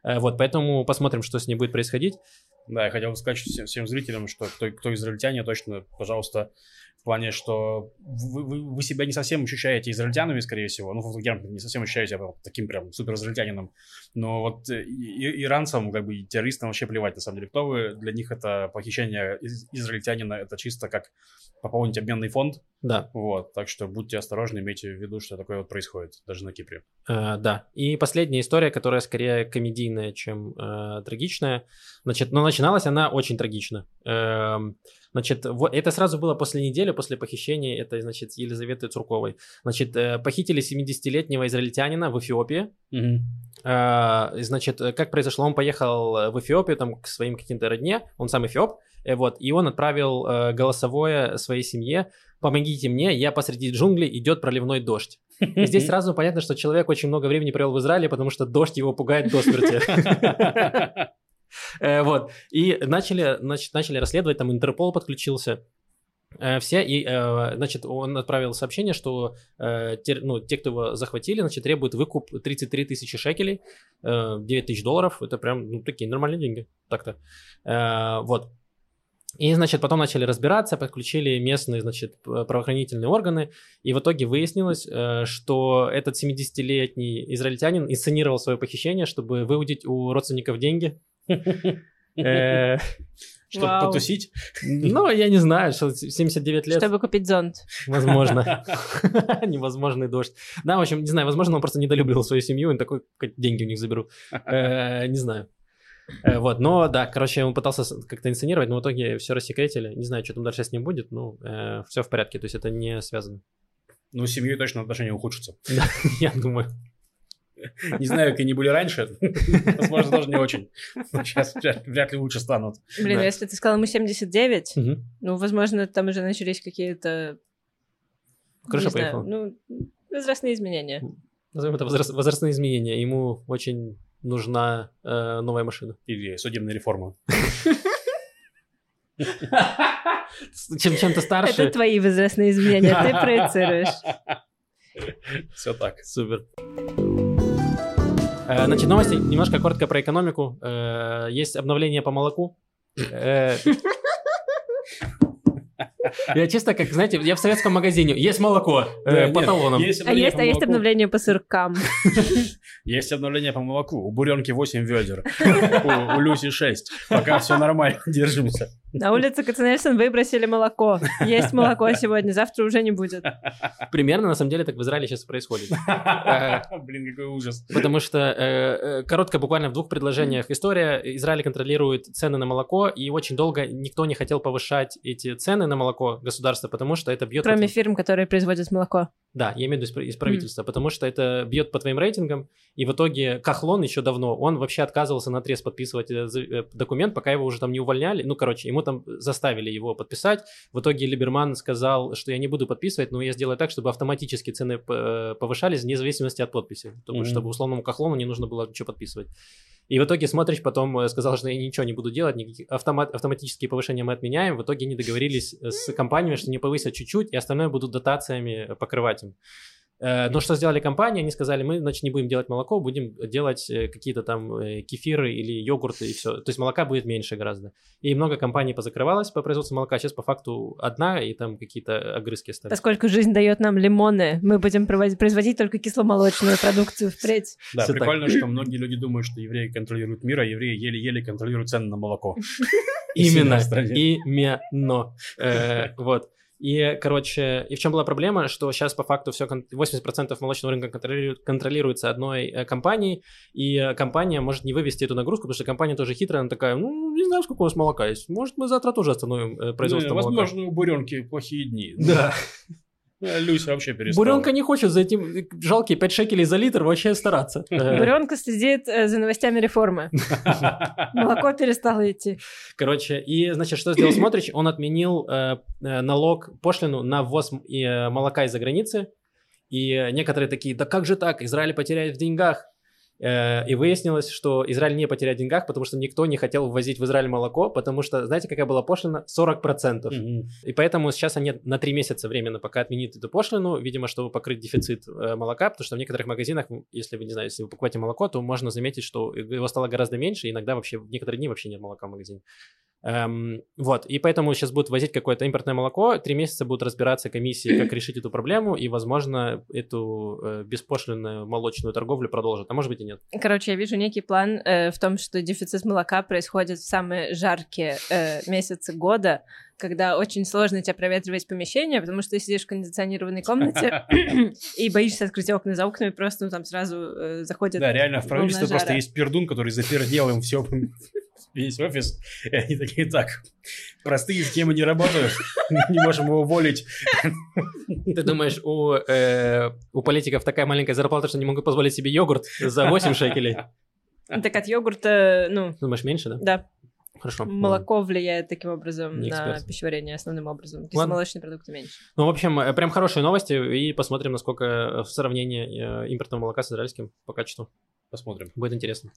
Э, Вот, поэтому посмотрим, что с ней будет происходить. Да, я хотел бы сказать всем, всем зрителям, что кто, кто израильтяне, точно, пожалуйста, в плане, что вы, вы, вы себя не совсем ощущаете израильтянами, скорее всего. Ну, я не совсем ощущаю себя таким прям супер израильтянином. Но вот э, и- иранцам, как бы, и террористам вообще плевать, на самом деле, кто вы. Для них это похищение из- израильтянина, это чисто как пополнить обменный фонд. Да, Вот, так что будьте осторожны, имейте в виду, что такое вот происходит, даже на Кипре. э, да. И последняя история, которая скорее комедийная, чем э, трагичная. Значит, но начиналась она очень трагично. Эм, Значит, вот это сразу было после недели, после похищения этой, значит, Елизаветы Цурковой. Значит, э, похитили 70-летнего израильтянина в Эфиопии. А, Значит, э, как произошло? Он поехал э, в Эфиопию, там, к своим каким-то родне, он сам эфиоп, вот, и он отправил голосовое своей семье, помогите мне, я посреди джунглей, идет проливной дождь. И здесь сразу понятно, что человек очень много времени провел в Израиле, потому что дождь его пугает до смерти. Э, Вот. И начали, значит, начали расследовать, там Интерпол подключился. э, Все, и, э, значит, он отправил сообщение, что те, ну, те, кто его захватили, значит, требуют выкуп 33 тысячи шекелей, э, 9 тысяч долларов, это прям, ну, такие нормальные деньги, так-то. Вот. И, значит, потом начали разбираться, подключили местные, значит, правоохранительные органы, и в итоге выяснилось, что этот 70-летний израильтянин инсценировал свое похищение, чтобы выудить у родственников деньги. Э, Чтобы Вау. потусить. Ну, я не знаю, что 79 лет, Чтобы купить зонт. возможно. Невозможный дождь. Да, в общем, не знаю, возможно, он просто недолюбливал свою семью, он такой, «Как деньги у них заберу. Э, Не знаю. Э, Вот, но да, короче, он пытался как-то инсценировать, но в итоге все рассекретили. Не знаю, что там дальше с ним будет, ну, все в порядке, то есть это не связано. Ну, с семьей точно отношения ухудшатся. Да, я думаю. Не знаю, как они были раньше. Возможно, тоже не очень. Сейчас вряд ли лучше станут. Блин, Да. если ты сказал ему 79, Мгм. ну, возможно, там уже начались какие-то... Крыша поехала. ну, возрастные изменения. Назовем это возраст- возрастные изменения. Ему очень нужна э, новая машина. Или судебная реформа. Чем, чем ты старше... Это твои возрастные изменения, ты проецируешь. Все так. Супер. Э, Значит, новости немножко коротко про экономику. Э, Есть обновление по молоку. Э, Я чисто как, знаете, я в советском магазине. Есть молоко э, по талонам. А есть, а есть обновление по сыркам. Есть обновление по молоку. У Буренки 8 ведер. У, у Люси 6. Пока все нормально, держимся. На улице Кацанельсон выбросили молоко. Есть молоко сегодня, завтра уже не будет. Примерно, на самом деле, так в Израиле сейчас и происходит. Блин, какой ужас. Потому что, э, э, коротко, буквально в двух предложениях история. Израиль контролирует цены на молоко, и очень долго никто не хотел повышать эти цены на молоко государства, потому что это бьет... Кроме фирм, которые производят молоко. Да, я имею в виду из пр- из правительства, потому что это бьет по твоим рейтингам, и в итоге Кахлон еще давно, он вообще отказывался на отрез подписывать э, документ, пока его уже там не увольняли, ну, короче, ему там заставили его подписать, в итоге Либерман сказал, что я не буду подписывать, но я сделаю так, чтобы автоматически цены п- повышались вне зависимости от подписи, чтобы, Мгм. чтобы условному Кахлону не нужно было ничего подписывать. И в итоге Смотрич потом э, сказал, что я ничего не буду делать, никаких автомат, автоматические повышения мы отменяем. В итоге они договорились э, с компаниями, что не повысят чуть-чуть, и остальное будут дотациями э, покрывать им. Э, Но что сделали компании? Они сказали, мы, значит, не будем делать молоко, будем делать э, какие-то там э, кефиры или йогурты и все. То есть молока будет меньше гораздо. И много компаний позакрывалось по производству молока. Сейчас по факту одна, и там какие-то огрызки остались. Поскольку жизнь дает нам лимоны, мы будем производить только кисломолочную продукцию впредь. Да, так. прикольно, что многие люди думают, что евреи контролируют мир, а евреи еле-еле контролируют цены на молоко. Именно, именно. Вот. И, короче, и в чем была проблема, что сейчас по факту все 80% молочного рынка контролирует- контролируется одной э, компанией, и э, компания может не вывести эту нагрузку, потому что компания тоже хитрая, она такая, ну, не знаю, сколько у вас молока есть, может, мы завтра тоже остановим э, производство Ну, молока. Возможно, у Буренки плохие дни. Да. Э, Люся вообще перестала. Буренка не хочет за этим жалкие 5 шекелей за литр вообще стараться. Буренка следит э, за новостями реформы. Молоко перестало идти. Короче, и, значит, что сделал Смотрич? Он отменил э, э, налог, пошлину на ввоз молока из-за границы. И некоторые такие, да как же так, Израиль потеряет в деньгах. Э, и выяснилось, что Израиль не потеряет в деньгах, потому что никто не хотел ввозить в Израиль молоко, потому что, знаете, какая была пошлина? 40%. Мгм. И поэтому сейчас они на 3 месяца временно пока отменит эту пошлину, видимо, чтобы покрыть дефицит э, молока, потому что в некоторых магазинах, если вы, не знаю, если вы покупаете молоко, то можно заметить, что его стало гораздо меньше, иногда вообще в некоторые дни вообще нет молока в магазине. Эм, вот, и поэтому сейчас будут возить какое-то импортное молоко, три месяца будут разбираться комиссии, как решить эту проблему, и, возможно, эту э, беспошлинную молочную торговлю продолжат, а может быть и нет. Короче, я вижу некий план э, в том, что дефицит молока происходит в самые жаркие э, месяцы года, когда очень сложно тебя проветривать помещение, потому что ты сидишь в кондиционированной комнате и боишься открыть окна за окнами, просто ну, там сразу э, заходит... Да, реально, в правительстве просто есть пердун, который запердел им все, весь офис, и они такие, так, простые схемы не работают, не можем его уволить. Ты думаешь, у, э, у политиков такая маленькая зарплата, что не могут позволить себе йогурт за 8 шекелей? Так от йогурта, ну, Думаешь, меньше, да? да, Хорошо. молоко влияет таким образом Не на пищеварение основным образом. Кисломолочные продукты меньше. Ну, в общем, э, прям хорошие новости, и посмотрим, насколько э, в сравнении э, импортного молока с израильским по качеству. Посмотрим. Будет интересно.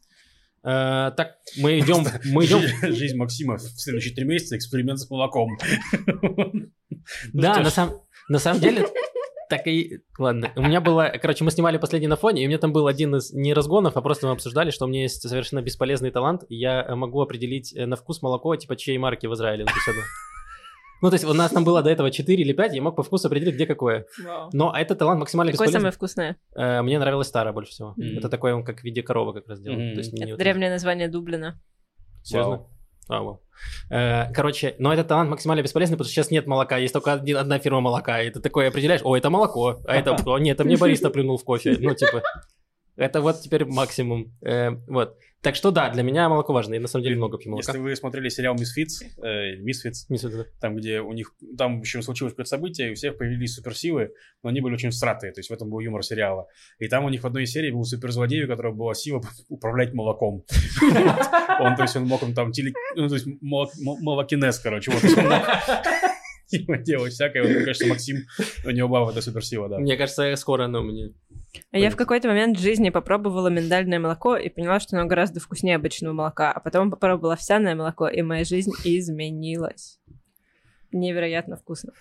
Э, так, мы идем, мы идем. Жи- Жизнь Максима в следующие три месяца эксперимент с молоком. Ну Да, на самом, на самом деле, так и... Ладно, у меня было... Короче, мы снимали последний на фоне, и у меня там был один из не разгонов, а просто мы обсуждали, что у меня есть совершенно бесполезный талант, и я э, могу определить э, на вкус молоко, типа, чьей марки в Израиле написано. Ну, то есть у нас там было до этого 4 или 5, я мог по вкусу определить, где какое. Но этот талант максимально Какое самое вкусное? Э, Мне нравилось старое больше всего. Это такой он как в виде коровы как раз делал. Мгм. То есть не Это древнее название Дублина. Серьезно? Вау. А, вау. Э, Короче, но этот талант максимально бесполезный, потому что сейчас нет молока, есть только один- одна фирма молока, и ты такой определяешь, о, это молоко, а это, о, нет, это мне бариста плюнул в кофе, ну, типа, Это вот теперь максимум. Э, вот. Так что да, для меня молоко важно. Я на самом деле много пью молока. Если вы смотрели сериал Misfits, э, сюда. там, где у них, там, в общем, случилось какое-то событие, и у всех появились суперсилы, но они были очень всратые, то есть в этом был юмор сериала. И там у них в одной из серий был суперзлодей, у которого была сила управлять молоком. Он, то есть, он мог там теле... Ну, то есть, молок- мо- молокинез, короче, вот. делать всякое. Вот, Мне кажется, Максим, у него была эта суперсила, да. Мне кажется, скоро оно мне... А я в какой-то момент в жизни попробовала миндальное молоко и поняла, что оно гораздо вкуснее обычного молока. А потом попробовала овсяное молоко, и моя жизнь изменилась. Невероятно вкусно.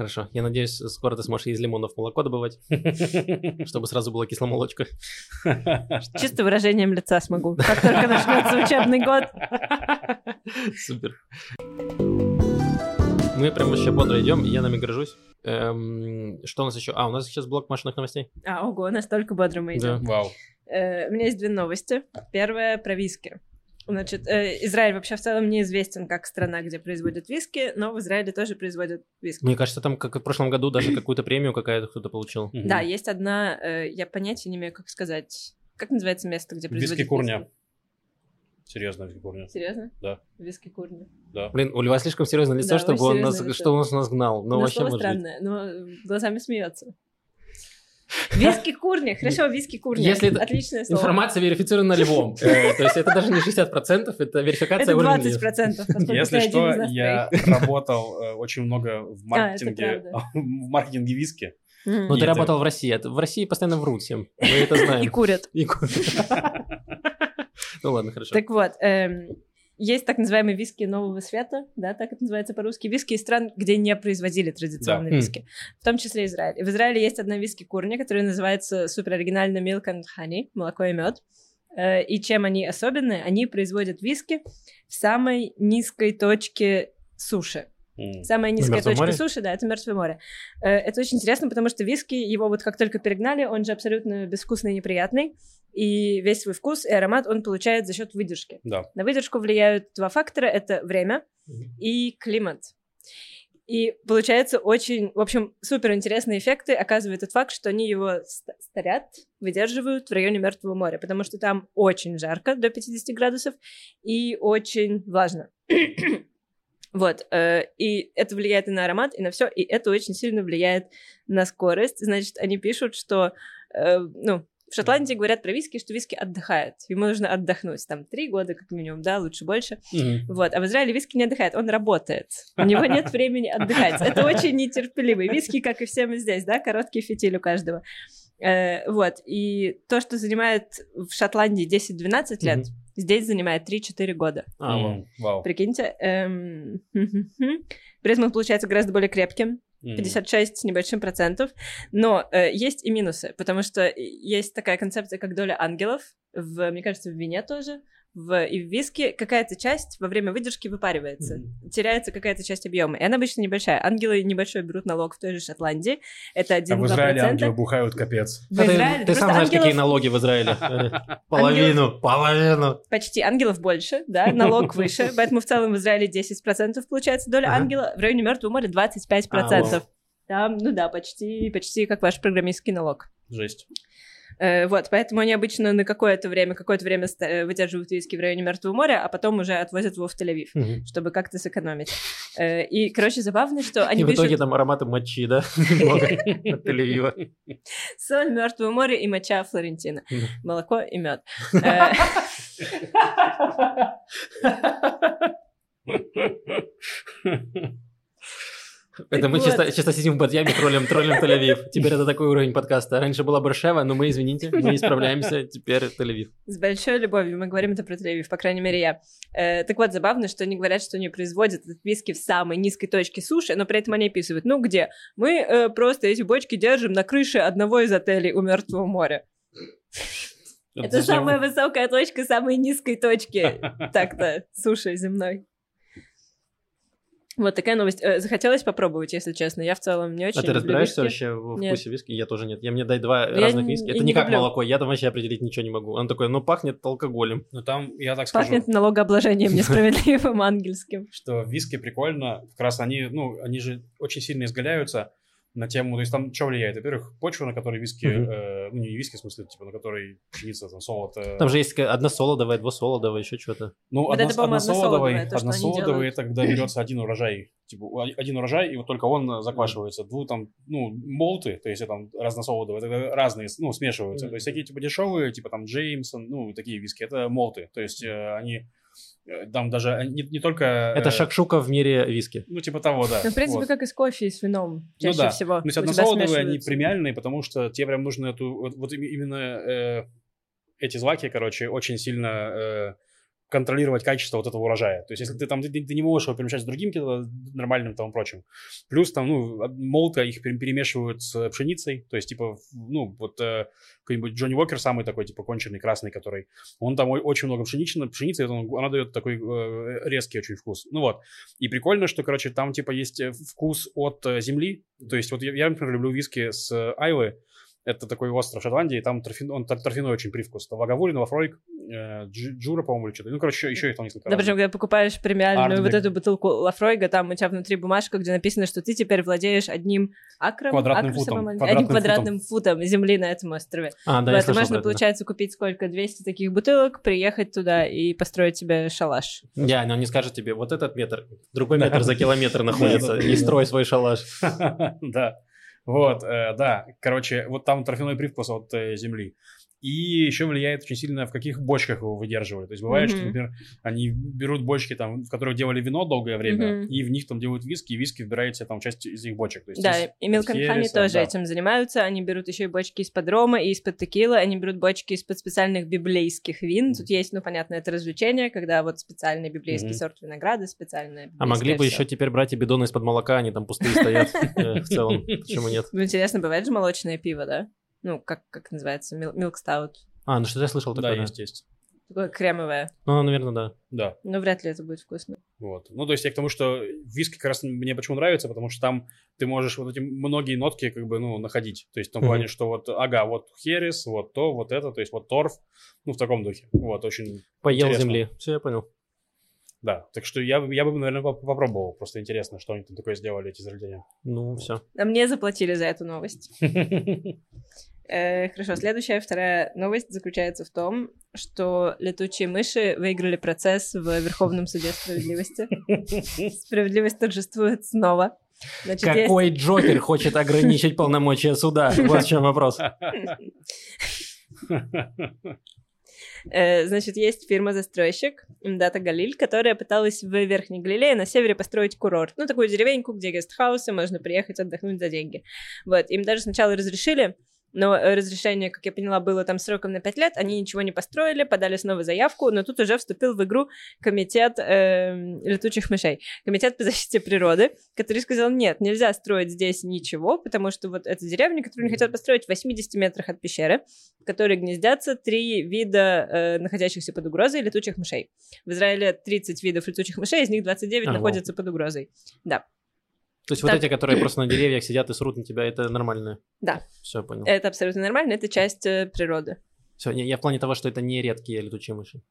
Хорошо. Я надеюсь, скоро ты сможешь из лимонов молоко добывать, чтобы сразу было кисломолочка. Чисто выражением лица смогу. Как только начнется учебный год. Супер. Мы прям вообще бодро идем, я нами горжусь. Эм, что у нас еще? А, у нас сейчас блок машинных новостей. А, ого, настолько бодро мы идем. Вау. Э, У меня есть две новости. Первая про виски. Значит, э, Израиль вообще в целом неизвестен как страна, где производят виски, но в Израиле тоже производят виски. Мне кажется, там, как в прошлом году, даже какую-то премию какая-то кто-то получил. Да, есть одна, э, я понятия не имею, как сказать. Как называется место, где производят Виски курня. Серьезно, виски курня. Серьезно? Да. Виски курня. Да. Блин, у Льва слишком серьезное лицо, Да, чтобы он нас, лицо. что он нас гнал. Ну, Ну, вообще слово странное, но глазами смеется. Виски курня, хорошо, виски курня. Если это Отличное слово. Информация верифицирована Львом. Э, То есть это даже не 60%, это верификация Это уровня 20 процентов, поскольку Если ты один что, я работал э, очень много в маркетинге, правда. в маркетинге виски. Ну, И ты это- работал в России. Это- В России постоянно врут всем. Мы это И знаем. курят. И курят. Ну ладно, хорошо. Так вот, эм, есть так называемые виски нового света, да, так это называется по-русски, виски из стран, где не производили традиционные Да. виски, в том числе Израиль. И в Израиле есть одна виски курня, которая называется супер оригинально Milk and Honey, молоко и мед. И чем они особенные? Они производят виски в самой низкой точке суши. Самая низкая Мертвое точка море? суши, да, это Мертвое море. Э, Это очень интересно, потому что виски, его вот как только перегнали, он же абсолютно безвкусный и неприятный. И весь свой вкус и аромат он получает за счет выдержки. Да. На выдержку влияют два фактора. Это время и климат. И получается очень, в общем, супер интересные эффекты оказывает тот факт, что они его ст- старят, выдерживают в районе Мертвого моря, потому что там очень жарко, до 50 градусов, и очень влажно. Вот, э, и это влияет и на аромат, и на все, и это очень сильно влияет на скорость. Значит, они пишут, что, э, ну, в Шотландии говорят про виски, что виски отдыхает. Ему нужно отдохнуть. Там три года, как минимум, да, лучше больше. Мгм. Вот. А в Израиле виски не отдыхает, он работает. У него нет времени отдыхать. Это очень нетерпеливый. Виски, как и все мы здесь, да, короткий фитиль у каждого. Э, вот. И то, что занимает в Шотландии 10-12 лет, здесь занимает 3-4 года. А, Вау. Прикиньте. эм, При этом он получается гораздо более крепким. М. 56 с небольшим процентов. Но э, есть и минусы, потому что есть такая концепция, как доля ангелов, в, мне кажется, в вине тоже, в, и в виске какая-то часть во время выдержки выпаривается, Мгм. теряется какая-то часть объема, и она обычно небольшая. Ангелы небольшой берут налог в той же Шотландии, это А 1-2%. в Израиле ангелы бухают капец. В А ты- Израиле Ты просто сам знаешь, ангелов какие налоги в Израиле. Половину, половину. почти ангелов больше, да, налог выше, поэтому в целом в Израиле 10% получается доля ангела, в районе Мертвого моря 25%. Там, ну да, почти, почти как ваш программистский налог. Жесть. Э, вот, поэтому они обычно на какое-то время, какое-то время э, выдерживают виски в районе Мертвого моря, а потом уже отвозят его в Тель-Авив, Мгм. чтобы как-то сэкономить. Э, и, короче, забавно, что они И в итоге пишут там ароматы мочи, да? Немного от Тель-Авива. соль, Мертвое море и моча Флорентина, молоко и мед. Это мы чисто, чисто сидим в подъеме, троллим, троллим Тель-Авив. Теперь это такой уровень подкаста. Раньше была Баршева, но мы, извините, мы исправляемся. Теперь Тель-Авив. С большой любовью мы говорим это про Тель-Авив, по крайней мере, я. Э, так вот, забавно, что они говорят, что они производят этот виски в самой низкой точке суши, но при этом они описывают, ну где? Мы э, просто эти бочки держим на крыше одного из отелей у Мертвого моря. Это самая высокая точка самой низкой точки так-то суши земной. Вот такая новость. Э, Захотелось попробовать, если честно. Я в целом не очень А ты разбираешься виски. вообще в Нет. вкусе виски? Я тоже нет. Я мне дай два Я разных виски. Это не не как люблю. молоко. Я там вообще определить ничего не могу. Он такой, ну пахнет алкоголем. Ну там, я так скажу, Пахнет налогообложением несправедливым ангельским. что виски прикольно, как раз они, ну, они же очень сильно изгаляются, на тему, то есть там что влияет? Во-первых, почва, на которой виски, Мгм. э, ну не виски, в смысле, типа на которой пшеница, там, солото. Там же есть односолодовая, двусолодовая, еще что-то. Ну, Вот одно, это, односолодовый, односолодовое, то, односолодовый когда берется один урожай, типа один урожай, и вот только он заквашивается. Дву там, ну, молты, то есть там разносолодовые, это разные, ну, смешиваются. То есть всякие типа дешевые, типа там Джеймсон, ну, такие виски, это молты. То есть э, они, э, там даже э, не, не только... Это э, шакшука в мире виски. Ну, типа того, да. Ну, в принципе, Вот. как и с кофе, и с вином. Ну Чаще да. всего. То есть у тебя односолодовые, они премиальные, потому что тебе прям нужно эту, вот, вот им- именно э, эти злаки, короче, очень сильно э, контролировать качество вот этого урожая. То есть, если ты там, ты, ты не можешь его перемешать с другим каким-то нормальным там прочим. Плюс там, ну, молото их пере- перемешивают с пшеницей. То есть, типа, ну, вот э, какой-нибудь Джонни Уокер самый такой, типа, конченый, красный, который, он там очень много пшеничной, пшеницы, он- она дает такой э, резкий очень вкус. Ну вот. И прикольно, что, короче, там, типа, есть э, вкус от э, земли. То есть, вот я, я, например, люблю виски с э, Айвы. Это такой остров Шотландии, там торфяной, он тор- торфяной очень привкус. Там Ваговурин, Вафройк, э, Дж- Джура, по-моему, или что-то. Ну, короче, еще, еще их там несколько Да, причем, когда покупаешь премиальную Ардбек. вот эту бутылку Лафройга, там у тебя внутри бумажка, где написано, что ты теперь владеешь одним акром, Квадратным акрусом, футом, одним квадратным квадратным футом земли на этом острове. А, да, Вот, я и слышал можно, это, да. получается, купить сколько? 200 таких бутылок, приехать туда и построить себе шалаш. Да, но он не скажет тебе, вот этот метр, другой метр за километр находится, Да, да, не да. строй свой шалаш. Да. Вот, э, да. Короче, вот там торфяной привкус от э, земли. И еще влияет очень сильно, в каких бочках его выдерживают. То есть бывает, что, Мгм. например, они берут бочки, там, в которых делали вино долгое время, Мгм. и в них там делают виски, и виски вбирает себе там часть из их бочек. То есть Да, и хереса, тоже да. этим занимаются. Они берут еще и бочки из-под рома и из-под текилы. Они берут бочки из-под специальных библейских вин. Тут есть, ну, понятно, это развлечение, когда вот специальный библейский Мгм. сорт винограда, специальное А могли бы еще теперь брать и бидоны из-под молока, они там пустые стоят э, в целом. Почему нет? Ну, интересно, бывает же молочное пиво, да? Ну, как, как называется? Milk Stout. А, ну что я слышал Да, такое. да. есть, есть. Такое кремовое. Ну, наверное, да. Да, Но вряд ли это будет вкусно. вот. Ну, то есть я к тому, что виски как раз мне почему нравится, потому что там ты можешь вот эти многие нотки как бы, ну, находить. То есть в том плане, что вот, ага, вот херес, вот то, вот это, то есть вот торф, ну, в таком духе. Вот, очень Поел Интересно. земли. Все, я понял. Да, так что я, бы- я бы, наверное, поп- попробовал. Просто интересно, что они там такое сделали, эти заведения. Ну, все. А мне заплатили за эту новость. Э, хорошо, следующая, вторая новость заключается в том, что летучие мыши выиграли процесс в Верховном суде справедливости. Справедливость торжествует снова. Значит, есть- Какой Джокер хочет ограничить полномочия суда? Вот в чем вопрос. Э, Значит, есть фирма-застройщик Имдата Галиль, которая пыталась в Верхней Галилее на севере построить курорт. Ну, такую деревеньку, где гестхаусы, можно приехать отдохнуть за деньги. Вот, им даже сначала разрешили, но э, разрешение, как я поняла, было там сроком на 5 лет, они ничего не построили, подали снова заявку, но тут уже вступил в игру комитет эм, летучих мышей, комитет по защите природы, который сказал, нет, нельзя строить здесь ничего, потому что вот эта деревня, которую они хотят построить в 80 метрах от пещеры, в которой гнездятся три вида э, находящихся под угрозой летучих мышей. В Израиле 30 видов летучих мышей, из них 29 А, вау. находятся под угрозой. Да. То есть вот Так. эти, которые просто на деревьях сидят и срут на тебя, это нормально? Да. Все, понял. Это абсолютно нормально, это часть э, природы. Все, я в плане того, что это не редкие летучие мыши.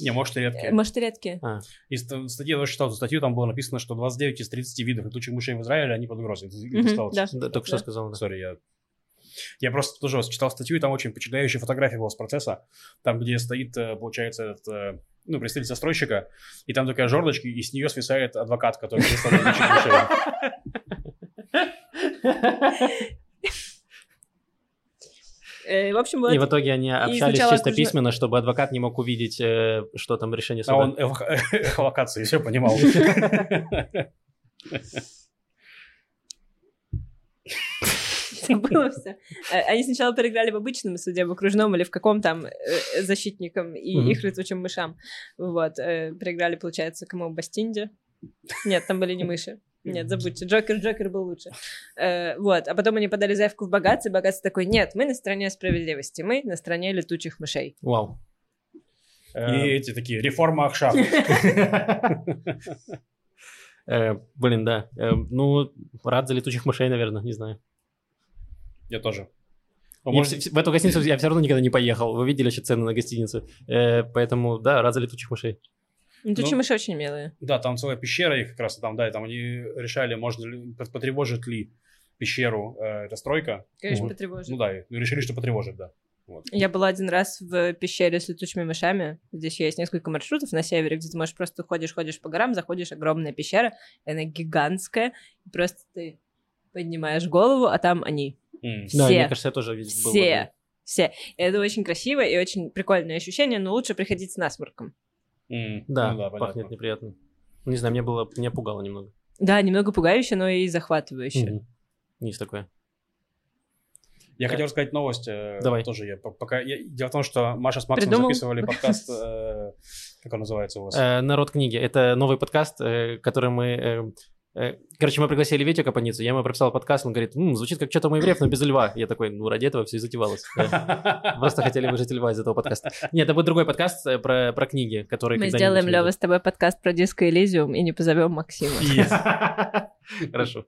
Не, может, и Э, редкие. Может, и редкие. Из ст- статьи, я тоже читал статью, там было написано, что 29 из 30 видов летучих мышей в Израиле, они под угрозой. Читал? да. Да, только что Да. сказал, да. Сори, я... Я просто тоже читал статью, и там очень впечатляющая фотография была с процесса, там, где стоит, э, получается, этот, э, ну, представитель застройщика, и там такая жердочка, и с нее свисает адвокат, который представляет. Э, в общем, вот. И в итоге они общались чисто окружно- письменно, чтобы адвокат не мог увидеть, что там решение А суда. он эхо- эхолокации, все понимал. Забыла все. Они сначала проиграли в обычном суде, в окружном или в каком там э, защитникам и их летучим мышам. Вот. э, Проиграли, получается, кому? Бастинде? Нет, там были не мыши. Нет, забудьте. Джокер, Джокер был лучше. Э, вот. А потом они подали заявку в богатство, и богатство такой, нет, мы на стороне справедливости, мы на стороне летучих мышей. Вау. И Э, эти такие, реформа Ахшаф. э, Блин, да. Э, Ну, рад за летучих мышей, наверное, не знаю. Я тоже. А может, вс- В эту гостиницу я все равно никогда не поехал. Вы видели еще цены на гостиницы. Э, Поэтому, да, рад за летучих мышей. Летучие Ну, мыши очень милые. Да, там целая пещера их как раз там, да, и там они решали, можно ли, пот- потревожит ли пещеру, э, это стройка. Конечно, Вот. потревожит. Ну да, и решили, что потревожит, да. Вот. Я была один раз в пещере с летучими мышами. Здесь есть несколько маршрутов на севере, где ты можешь просто ходишь, ходишь по горам, заходишь, огромная пещера, и она гигантская, и просто ты поднимаешь голову, а там они. Да, Все. мне кажется, я тоже видел. Все. одной. Все. Это очень красиво и очень прикольное ощущение, но лучше приходить с насморком. М. Да, Ну пахнет понятно. неприятно. Не знаю, мне было, меня пугало немного. Да, немного пугающе, но и захватывающе. Мгм. Есть такое. Я Да. хотел рассказать новость. э, Давай. Тоже я по- пока... я- Дело в том, что Маша с Максом Придумал? записывали подкаст... э, Как он называется у вас? Э, Народ книги. Это новый подкаст, э, который мы... э, Короче, мы пригласили Витю Капаницу, я ему прописал подкаст, он говорит, «М, звучит как что-то у евреев, но без льва. Я такой, ну, ради этого все и затевалось. Просто хотели выжить льва из этого подкаста. Нет, это будет другой подкаст э, про, про книги, которые Мы сделаем. Лева, с тобой подкаст про диско Элизиум и не позовем Максима. Yes. Хорошо.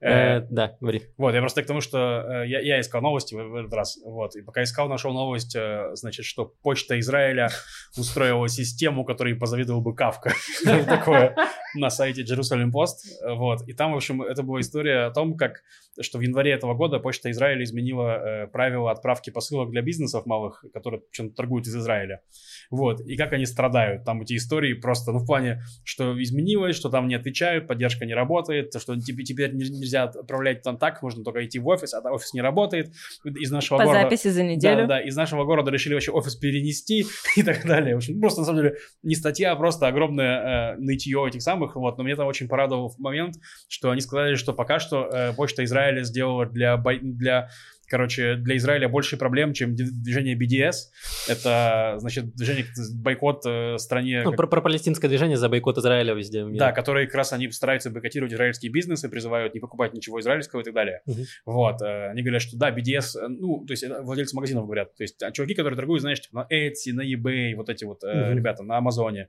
Э, Э, Да, говори. Вот, я просто к тому, что э, я, искал новости в, этот раз, вот, и пока искал, нашел новость, значит, что почта Израиля устроила систему, которой позавидовал бы Кавка, такое, на сайте Jerusalem Post, вот, и там, в общем, это была история о том, как, что в январе этого года почта Израиля изменила правила отправки посылок для бизнесов малых, которые причем торгуют из Израиля, вот, и как они страдают, там эти истории просто, ну, в плане, что изменилось, что там не отвечают, поддержка не работает, что теп- теперь не- нельзя отправлять там так, можно только идти в офис, а офис не работает. Из нашего По города... записи за Да, неделю. да, из нашего города решили вообще офис перенести и так далее. В общем, просто на самом деле не статья, а просто огромное э, нытье этих самых. Вот, но меня там очень порадовал момент, что они сказали, что пока что э, почта Израиля сделала для, для короче, для Израиля больше проблем, чем движение BDS. Это, значит, движение бойкот э, стране, Ну, про, про палестинское движение за бойкот Израиля везде. в мире. да, которые как раз они стараются бойкотировать израильские бизнесы, призывают не покупать ничего израильского и так далее. Мгм. Вот, э, они говорят, что да, BDS, э, ну, то есть владельцы магазинов говорят, то есть а чуваки, которые торгуют, знаешь, типа на Etsy, на eBay, вот эти вот Мгм. ребята, на Амазоне,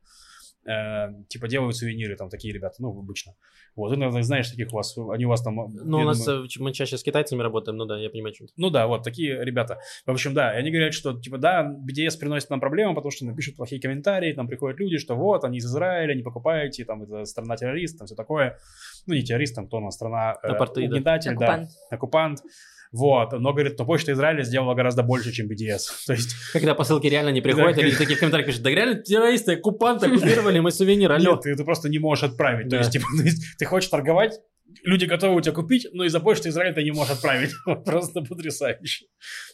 э, типа делают сувениры, там такие ребята, ну, обычно. Вот, ты, наверное, знаешь таких у вас, они у вас там... э, Ну, у нас думаю- э, мы чаще с китайцами работаем, ну да, я понимаю, чем ну да, вот такие ребята. В общем, да, и они говорят, что, типа, да, BDS приносит нам проблемы, потому что напишут плохие комментарии, там приходят люди, что вот, они из Израиля, не покупаете, там, это страна-террорист, там все такое. Ну, не террорист, там, кто у нас, страна э, угнетатель, Оккупант. да, оккупант. Вот, но, говорит, но почта Израиля сделала гораздо больше, чем BDS. То есть, Когда посылки реально не приходят, Да, или такие в комментариях пишут, да реально террористы, оккупанты оккупировали мой сувенир, алло. нет, ты, ты просто не можешь отправить. Да. То есть, типа, то есть, ты хочешь торговать, люди готовы у тебя купить, но из-за почты Израиля ты не можешь отправить. Просто потрясающе.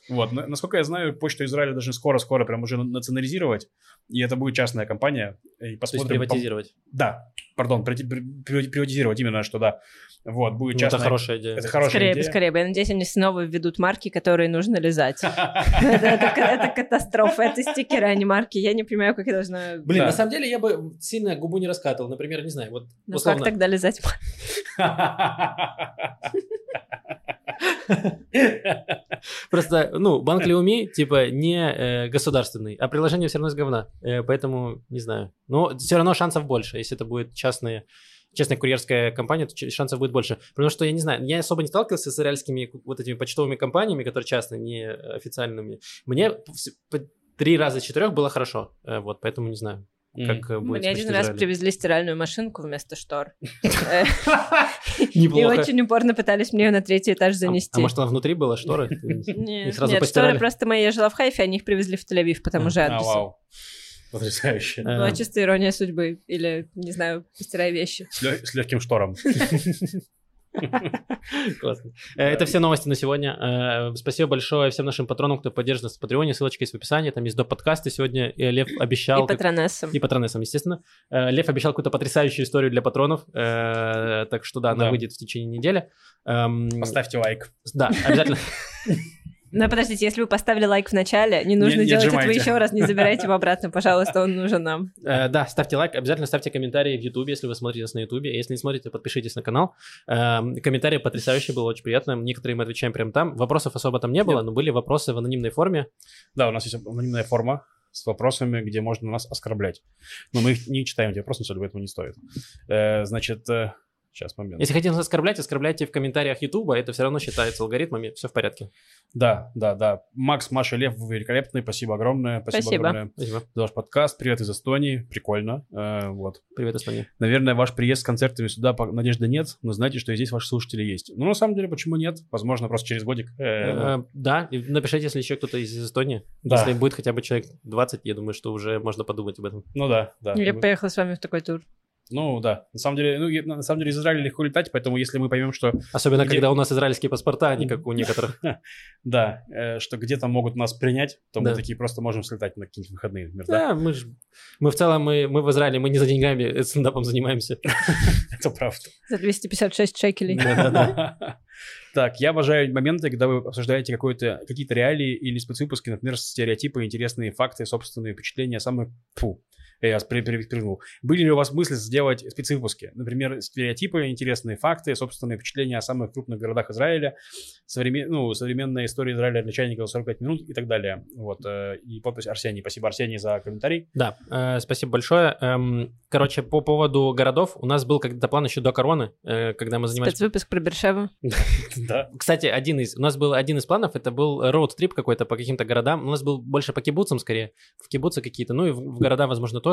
Вот, на- насколько я знаю, почту Израиля должны скоро-скоро прям уже национализировать, и это будет частная компания. И То есть посмотрим. приватизировать. Да, пардон, при- при- при- приватизировать именно, что да. Вот, будет Ну, частная... это хорошая идея. Это хорошая Скорее бы, идея. скорее бы. Я надеюсь, они снова введут марки, которые нужно лизать. Это катастрофа. Это стикеры, а не марки. Я не понимаю, как я должна... Блин, на самом деле я бы сильно губу не раскатывал. Например, не знаю, вот Ну как тогда лизать? Просто, ну, банк Леуми, типа, не э, государственный, а приложение все равно из говна. Э, поэтому, не знаю. Но все равно шансов больше. Если это будет частные, частная курьерская компания, то шансов будет больше. Потому что, я не знаю, я особо не сталкивался с израильскими вот этими почтовыми компаниями, которые частные, не официальными. Мне три раза из четырех было хорошо. Э, вот, поэтому не знаю, как э, будет Мне один раз Израиля. привезли стиральную машинку вместо штор. Э, И очень упорно пытались мне ее на третий этаж А- занести. А, может, она внутри была, шторы? Нет, шторы просто мои, я жила в Хайфе, они их привезли в Тель-Авив по тому А, же А, адресу. Потрясающе. Э, Ну, а чисто ирония судьбы. Или, не знаю, постирай вещи. С легким штором. Классно. Э, Это все новости на сегодня. Э, Спасибо большое всем нашим патронам, кто поддержит нас в Патреоне. Ссылочка есть в описании. Там есть до подкасты сегодня. И Лев обещал... И патронессом. И патронессам, естественно. Э, Лев обещал какую-то потрясающую историю для патронов. Э, Так что да, она выйдет в течение недели. Эм, Поставьте лайк. Да, обязательно. Но подождите, если вы поставили лайк в начале, не нужно Не- не делать этого отжимайте. еще раз, не забирайте его обратно, пожалуйста, он нужен нам. Э, Да, ставьте лайк, обязательно ставьте комментарии в Ютубе, если вы смотрите нас на Ютубе. Если не смотрите, подпишитесь на канал. Эм, Комментарии потрясающие, было очень приятно. Некоторые мы отвечаем прямо там. Вопросов особо там не было, Нет. но были вопросы в анонимной форме. Да, у нас есть анонимная форма с вопросами, где можно нас оскорблять. Но мы их не читаем, эти вопросы, поэтому не стоит. Э, Значит, э, Сейчас, момент. Если хотите нас оскорблять, оскорбляйте в комментариях Ютуба, это все равно считается алгоритмами, все в порядке. Да, да, да. Макс, Маша, Лев, вы великолепные. Спасибо огромное. Спасибо, Спасибо. огромное Спасибо. за ваш подкаст. Привет из Эстонии. Прикольно. Э, вот. Привет, Эстония. Наверное, ваш приезд с концертами сюда по- надежды нет, но знайте, что и здесь ваши слушатели есть. Ну, на самом деле, почему нет? Возможно, просто через годик. э, Э, Да, и напишите, если еще кто-то из Эстонии. Да. Если будет хотя бы человек 20, я думаю, что уже можно подумать об этом. Ну да, да. Я поехала с вами в такой тур. Ну да. На самом деле, ну, на самом деле из Израиля легко летать, поэтому если мы поймем, что Особенно, Где- когда у нас израильские паспорта, а не как у некоторых. да, э, что где-то могут нас принять, то мы такие просто можем слетать на какие-нибудь выходные, например, да? Мы ж- мы в целом, мы, мы в Израиле, мы не за деньгами э, стендапом занимаемся. Это правда. За 256 шекелей. Да-да-да. Так, я обожаю моменты, когда вы обсуждаете какие-то реалии или спецвыпуски, например, стереотипы, интересные факты, собственные впечатления, самые... Фу, я спри- при- прыгнул. Были ли у вас мысли сделать спецвыпуски? Например, стереотипы, интересные факты, собственные впечатления о самых крупных городах Израиля, современ... ну, современная история Израиля для чайников 45 минут и так далее. Вот. э, И подпись Арсений. Спасибо, Арсений, за комментарий. Да, э, спасибо большое. Эм, Короче, по поводу городов, у нас был когда-то план еще до короны, э, когда мы занимались... Спецвыпуск про Бершеву. Да. Кстати, один из... У нас был один из планов, это был роуд-трип какой-то по каким-то городам. У нас был больше по кибуцам скорее. В кибуцы какие-то, ну и в, в города, возможно, тоже.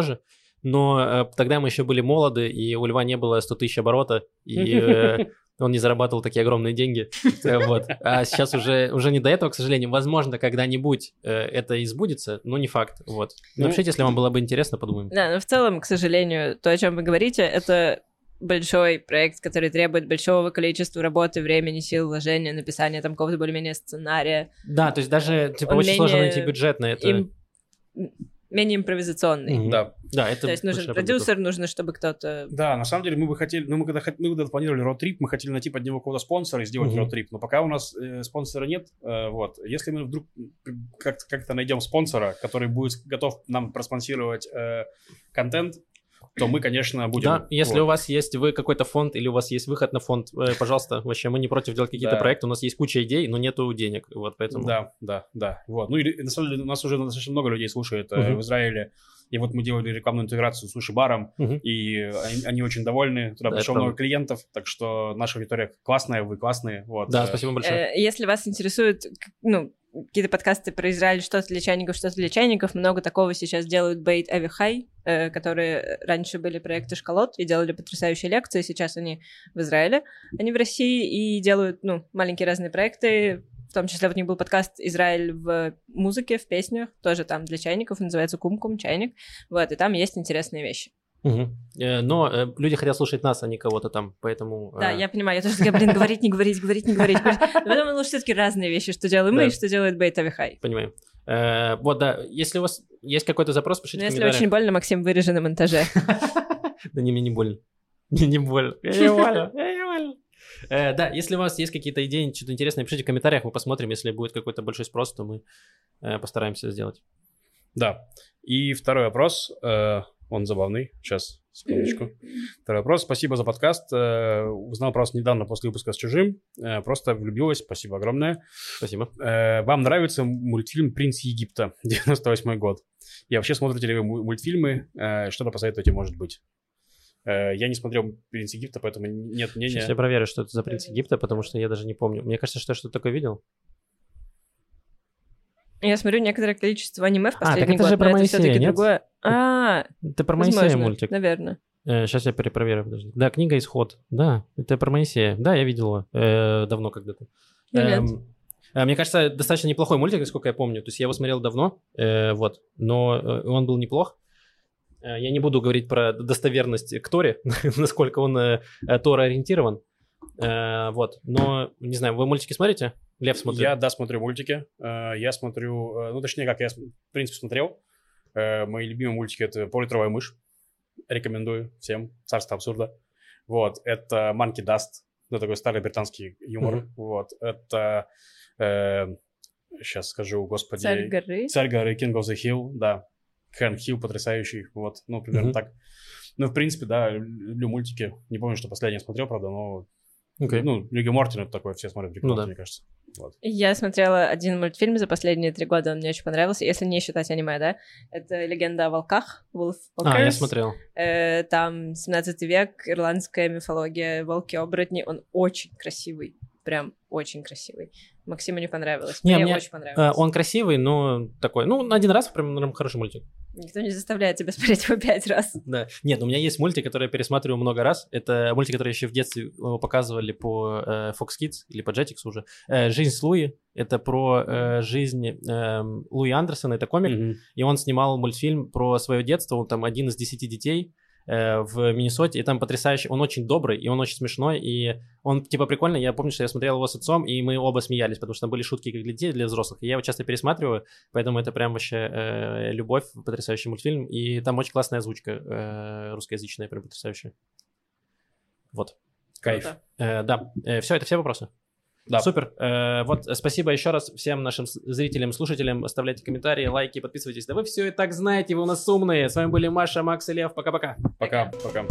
Но э, тогда мы еще были молоды, и у Льва не было 100 тысяч оборота, и э, он не зарабатывал такие огромные деньги. Вот. А сейчас уже, уже не до этого, к сожалению. Возможно, когда-нибудь э, это и сбудется, но не факт. Вот. Ну- Напишите, если вам было бы интересно, подумаем. Да, но в целом, к сожалению, то, о чем вы говорите, это большой проект, который требует большого количества работы, времени, сил, вложения, написания там какого-то более-менее сценария. Да, то есть даже типа очень сложно найти бюджет на это. Им- менее импровизационный. Мгм. Да. Да, это То есть нужен продюсер, нужно, чтобы кто-то... Да, на самом деле мы бы хотели, ну мы когда, мы когда планировали роад-трип, мы хотели найти под него какого-то спонсора и сделать Мгм. роад-трип, но пока у нас э, спонсора нет, э, вот, если мы вдруг как- как-то найдем спонсора, который будет готов нам проспонсировать э, контент, то мы, конечно, будем... Да, если вот. у вас есть вы какой-то фонд или у вас есть выход на фонд, э, пожалуйста, вообще мы не против делать какие-то Да. проекты, у нас есть куча идей, но нету денег, вот поэтому. Да, да, да, вот. Ну и на самом деле у нас уже достаточно много людей слушает э, Мгм. в Израиле, и вот мы делали рекламную интеграцию с суши-баром, Мгм. и они, они очень довольны, туда Да, пришло много клиентов, так что наша аудитория классная, вы классные, вот. Да, спасибо большое. Э, Если вас интересует, ну, какие-то подкасты про Израиль, что-то для чайников, что-то для чайников, много такого сейчас делают Бейт Авихай, э, которые раньше были проекты Школот и делали потрясающие лекции, сейчас они в Израиле, они в России и делают, ну, маленькие разные проекты, в том числе вот у них был подкаст «Израиль в музыке, в песнях», тоже там для чайников, называется «Кум-кум», «Чайник», вот, и там есть интересные вещи. Э, Но э, люди хотят слушать нас, а не кого-то там, поэтому... Да, э, я понимаю, я тоже такая, блин, говорить, не говорить, говорить, не говорить. потом лучше все-таки разные вещи, что делаем мы и что делает Бейт Авихай. Понимаю. Вот, да, если у вас есть какой-то запрос, пишите в если очень больно, Максим вырежет на монтаже. Да не, мне не больно. Мне не больно. Мне не больно. Мне не больно. Э, Да, если у вас есть какие-то идеи, что-то интересное, пишите в комментариях, мы посмотрим. Если будет какой-то большой спрос, то мы э, постараемся сделать. Да. И второй вопрос, он забавный. Сейчас, секундочку. Второй вопрос. Спасибо за подкаст. Э, узнал просто недавно после выпуска с чужим. Э, просто влюбилась. Спасибо огромное. Спасибо. Э, вам нравится мультфильм «Принц Египта» 98 год? И вообще смотрите ли вы му- мультфильмы? Что-то посоветуете, может быть? Я не смотрел «Принц Египта», поэтому нет мнения. Сейчас я проверю, что это за принц Египта, потому что я даже не помню. Мне кажется, что я что-то такое видел. Я смотрю некоторое количество аниме в А, так последний это год, же про но это Моисея, все-таки нет? другое. А, Это про Моисея возможно, мультик. наверное. сейчас я перепроверю, подожди. Да, книга «Исход». Да, это про Моисея. Да, я видел его э, давно когда-то. Эм, э, Мне кажется, достаточно неплохой мультик, насколько я помню. То есть я его смотрел давно, э, вот, но э, он был неплох. Э, Я не буду говорить про достоверность к Торе, насколько он э, э, Тора-ориентирован. Э, Вот, но, не знаю, вы мультики смотрите? Лев смотрит. Я, да, смотрю мультики. Э, Я смотрю, э, ну, точнее, как я, в принципе, смотрел. Э, Мои любимые мультики — это «Поллитровая мышь». Рекомендую всем. «Царство абсурда». Вот. Это «Monkey Dust». Ну, такой старый британский юмор. Мгм. Вот. Это... сейчас скажу, господи... Царь горы. «Царь горы», «King of the Hill», да. Хэн Хилл потрясающий. Вот. Ну, примерно Мгм. так. Ну, в принципе, да, люблю мультики. Не помню, что последнее смотрел, правда, но... Окей. Ну, Лига Мортина это такое, все смотрят Лигу Ну да. мне кажется. Вот. Я смотрела один мультфильм за последние три года, он мне очень понравился, если не считать аниме, да? Это «Легенда о волках», Wolf А, я Walkers. смотрел. Э, там 17 век, ирландская мифология, волки-оборотни, он очень красивый, прям очень красивый. Максиму не понравилось, Не, мне, мне, очень Э, понравилось. Он красивый, но такой, ну, на один раз прям наверное, хороший мультик. Никто не заставляет тебя смотреть его пять раз. Да. Нет, у меня есть мультик, который я пересматриваю много раз. Это мультик, который еще в детстве э, показывали по э, Fox Kids или по Jetix уже. Э, «Жизнь с Луи». Это про э, жизнь э, Луи Андерсона, это комик. Мгм. И он снимал мультфильм про свое детство. Он там один из десяти детей в Миннесоте. И там потрясающий. Он очень добрый, и он очень смешной. И он типа прикольный. Я помню, что я смотрел его с отцом, и мы оба смеялись, потому что там были шутки как для детей, для взрослых. И я его часто пересматриваю, поэтому это прям вообще э, любовь, потрясающий мультфильм. И там очень классная озвучка э, русскоязычная, прям потрясающая. Вот. Кайф. Э, да, все, это все вопросы. Да. Супер. Э, вот, э, спасибо еще раз всем нашим зрителям, слушателям. Оставляйте комментарии, лайки, подписывайтесь. Да вы все и так знаете, вы у нас умные. С вами были Маша, Макс и Лев. Пока-пока. Пока. Пока.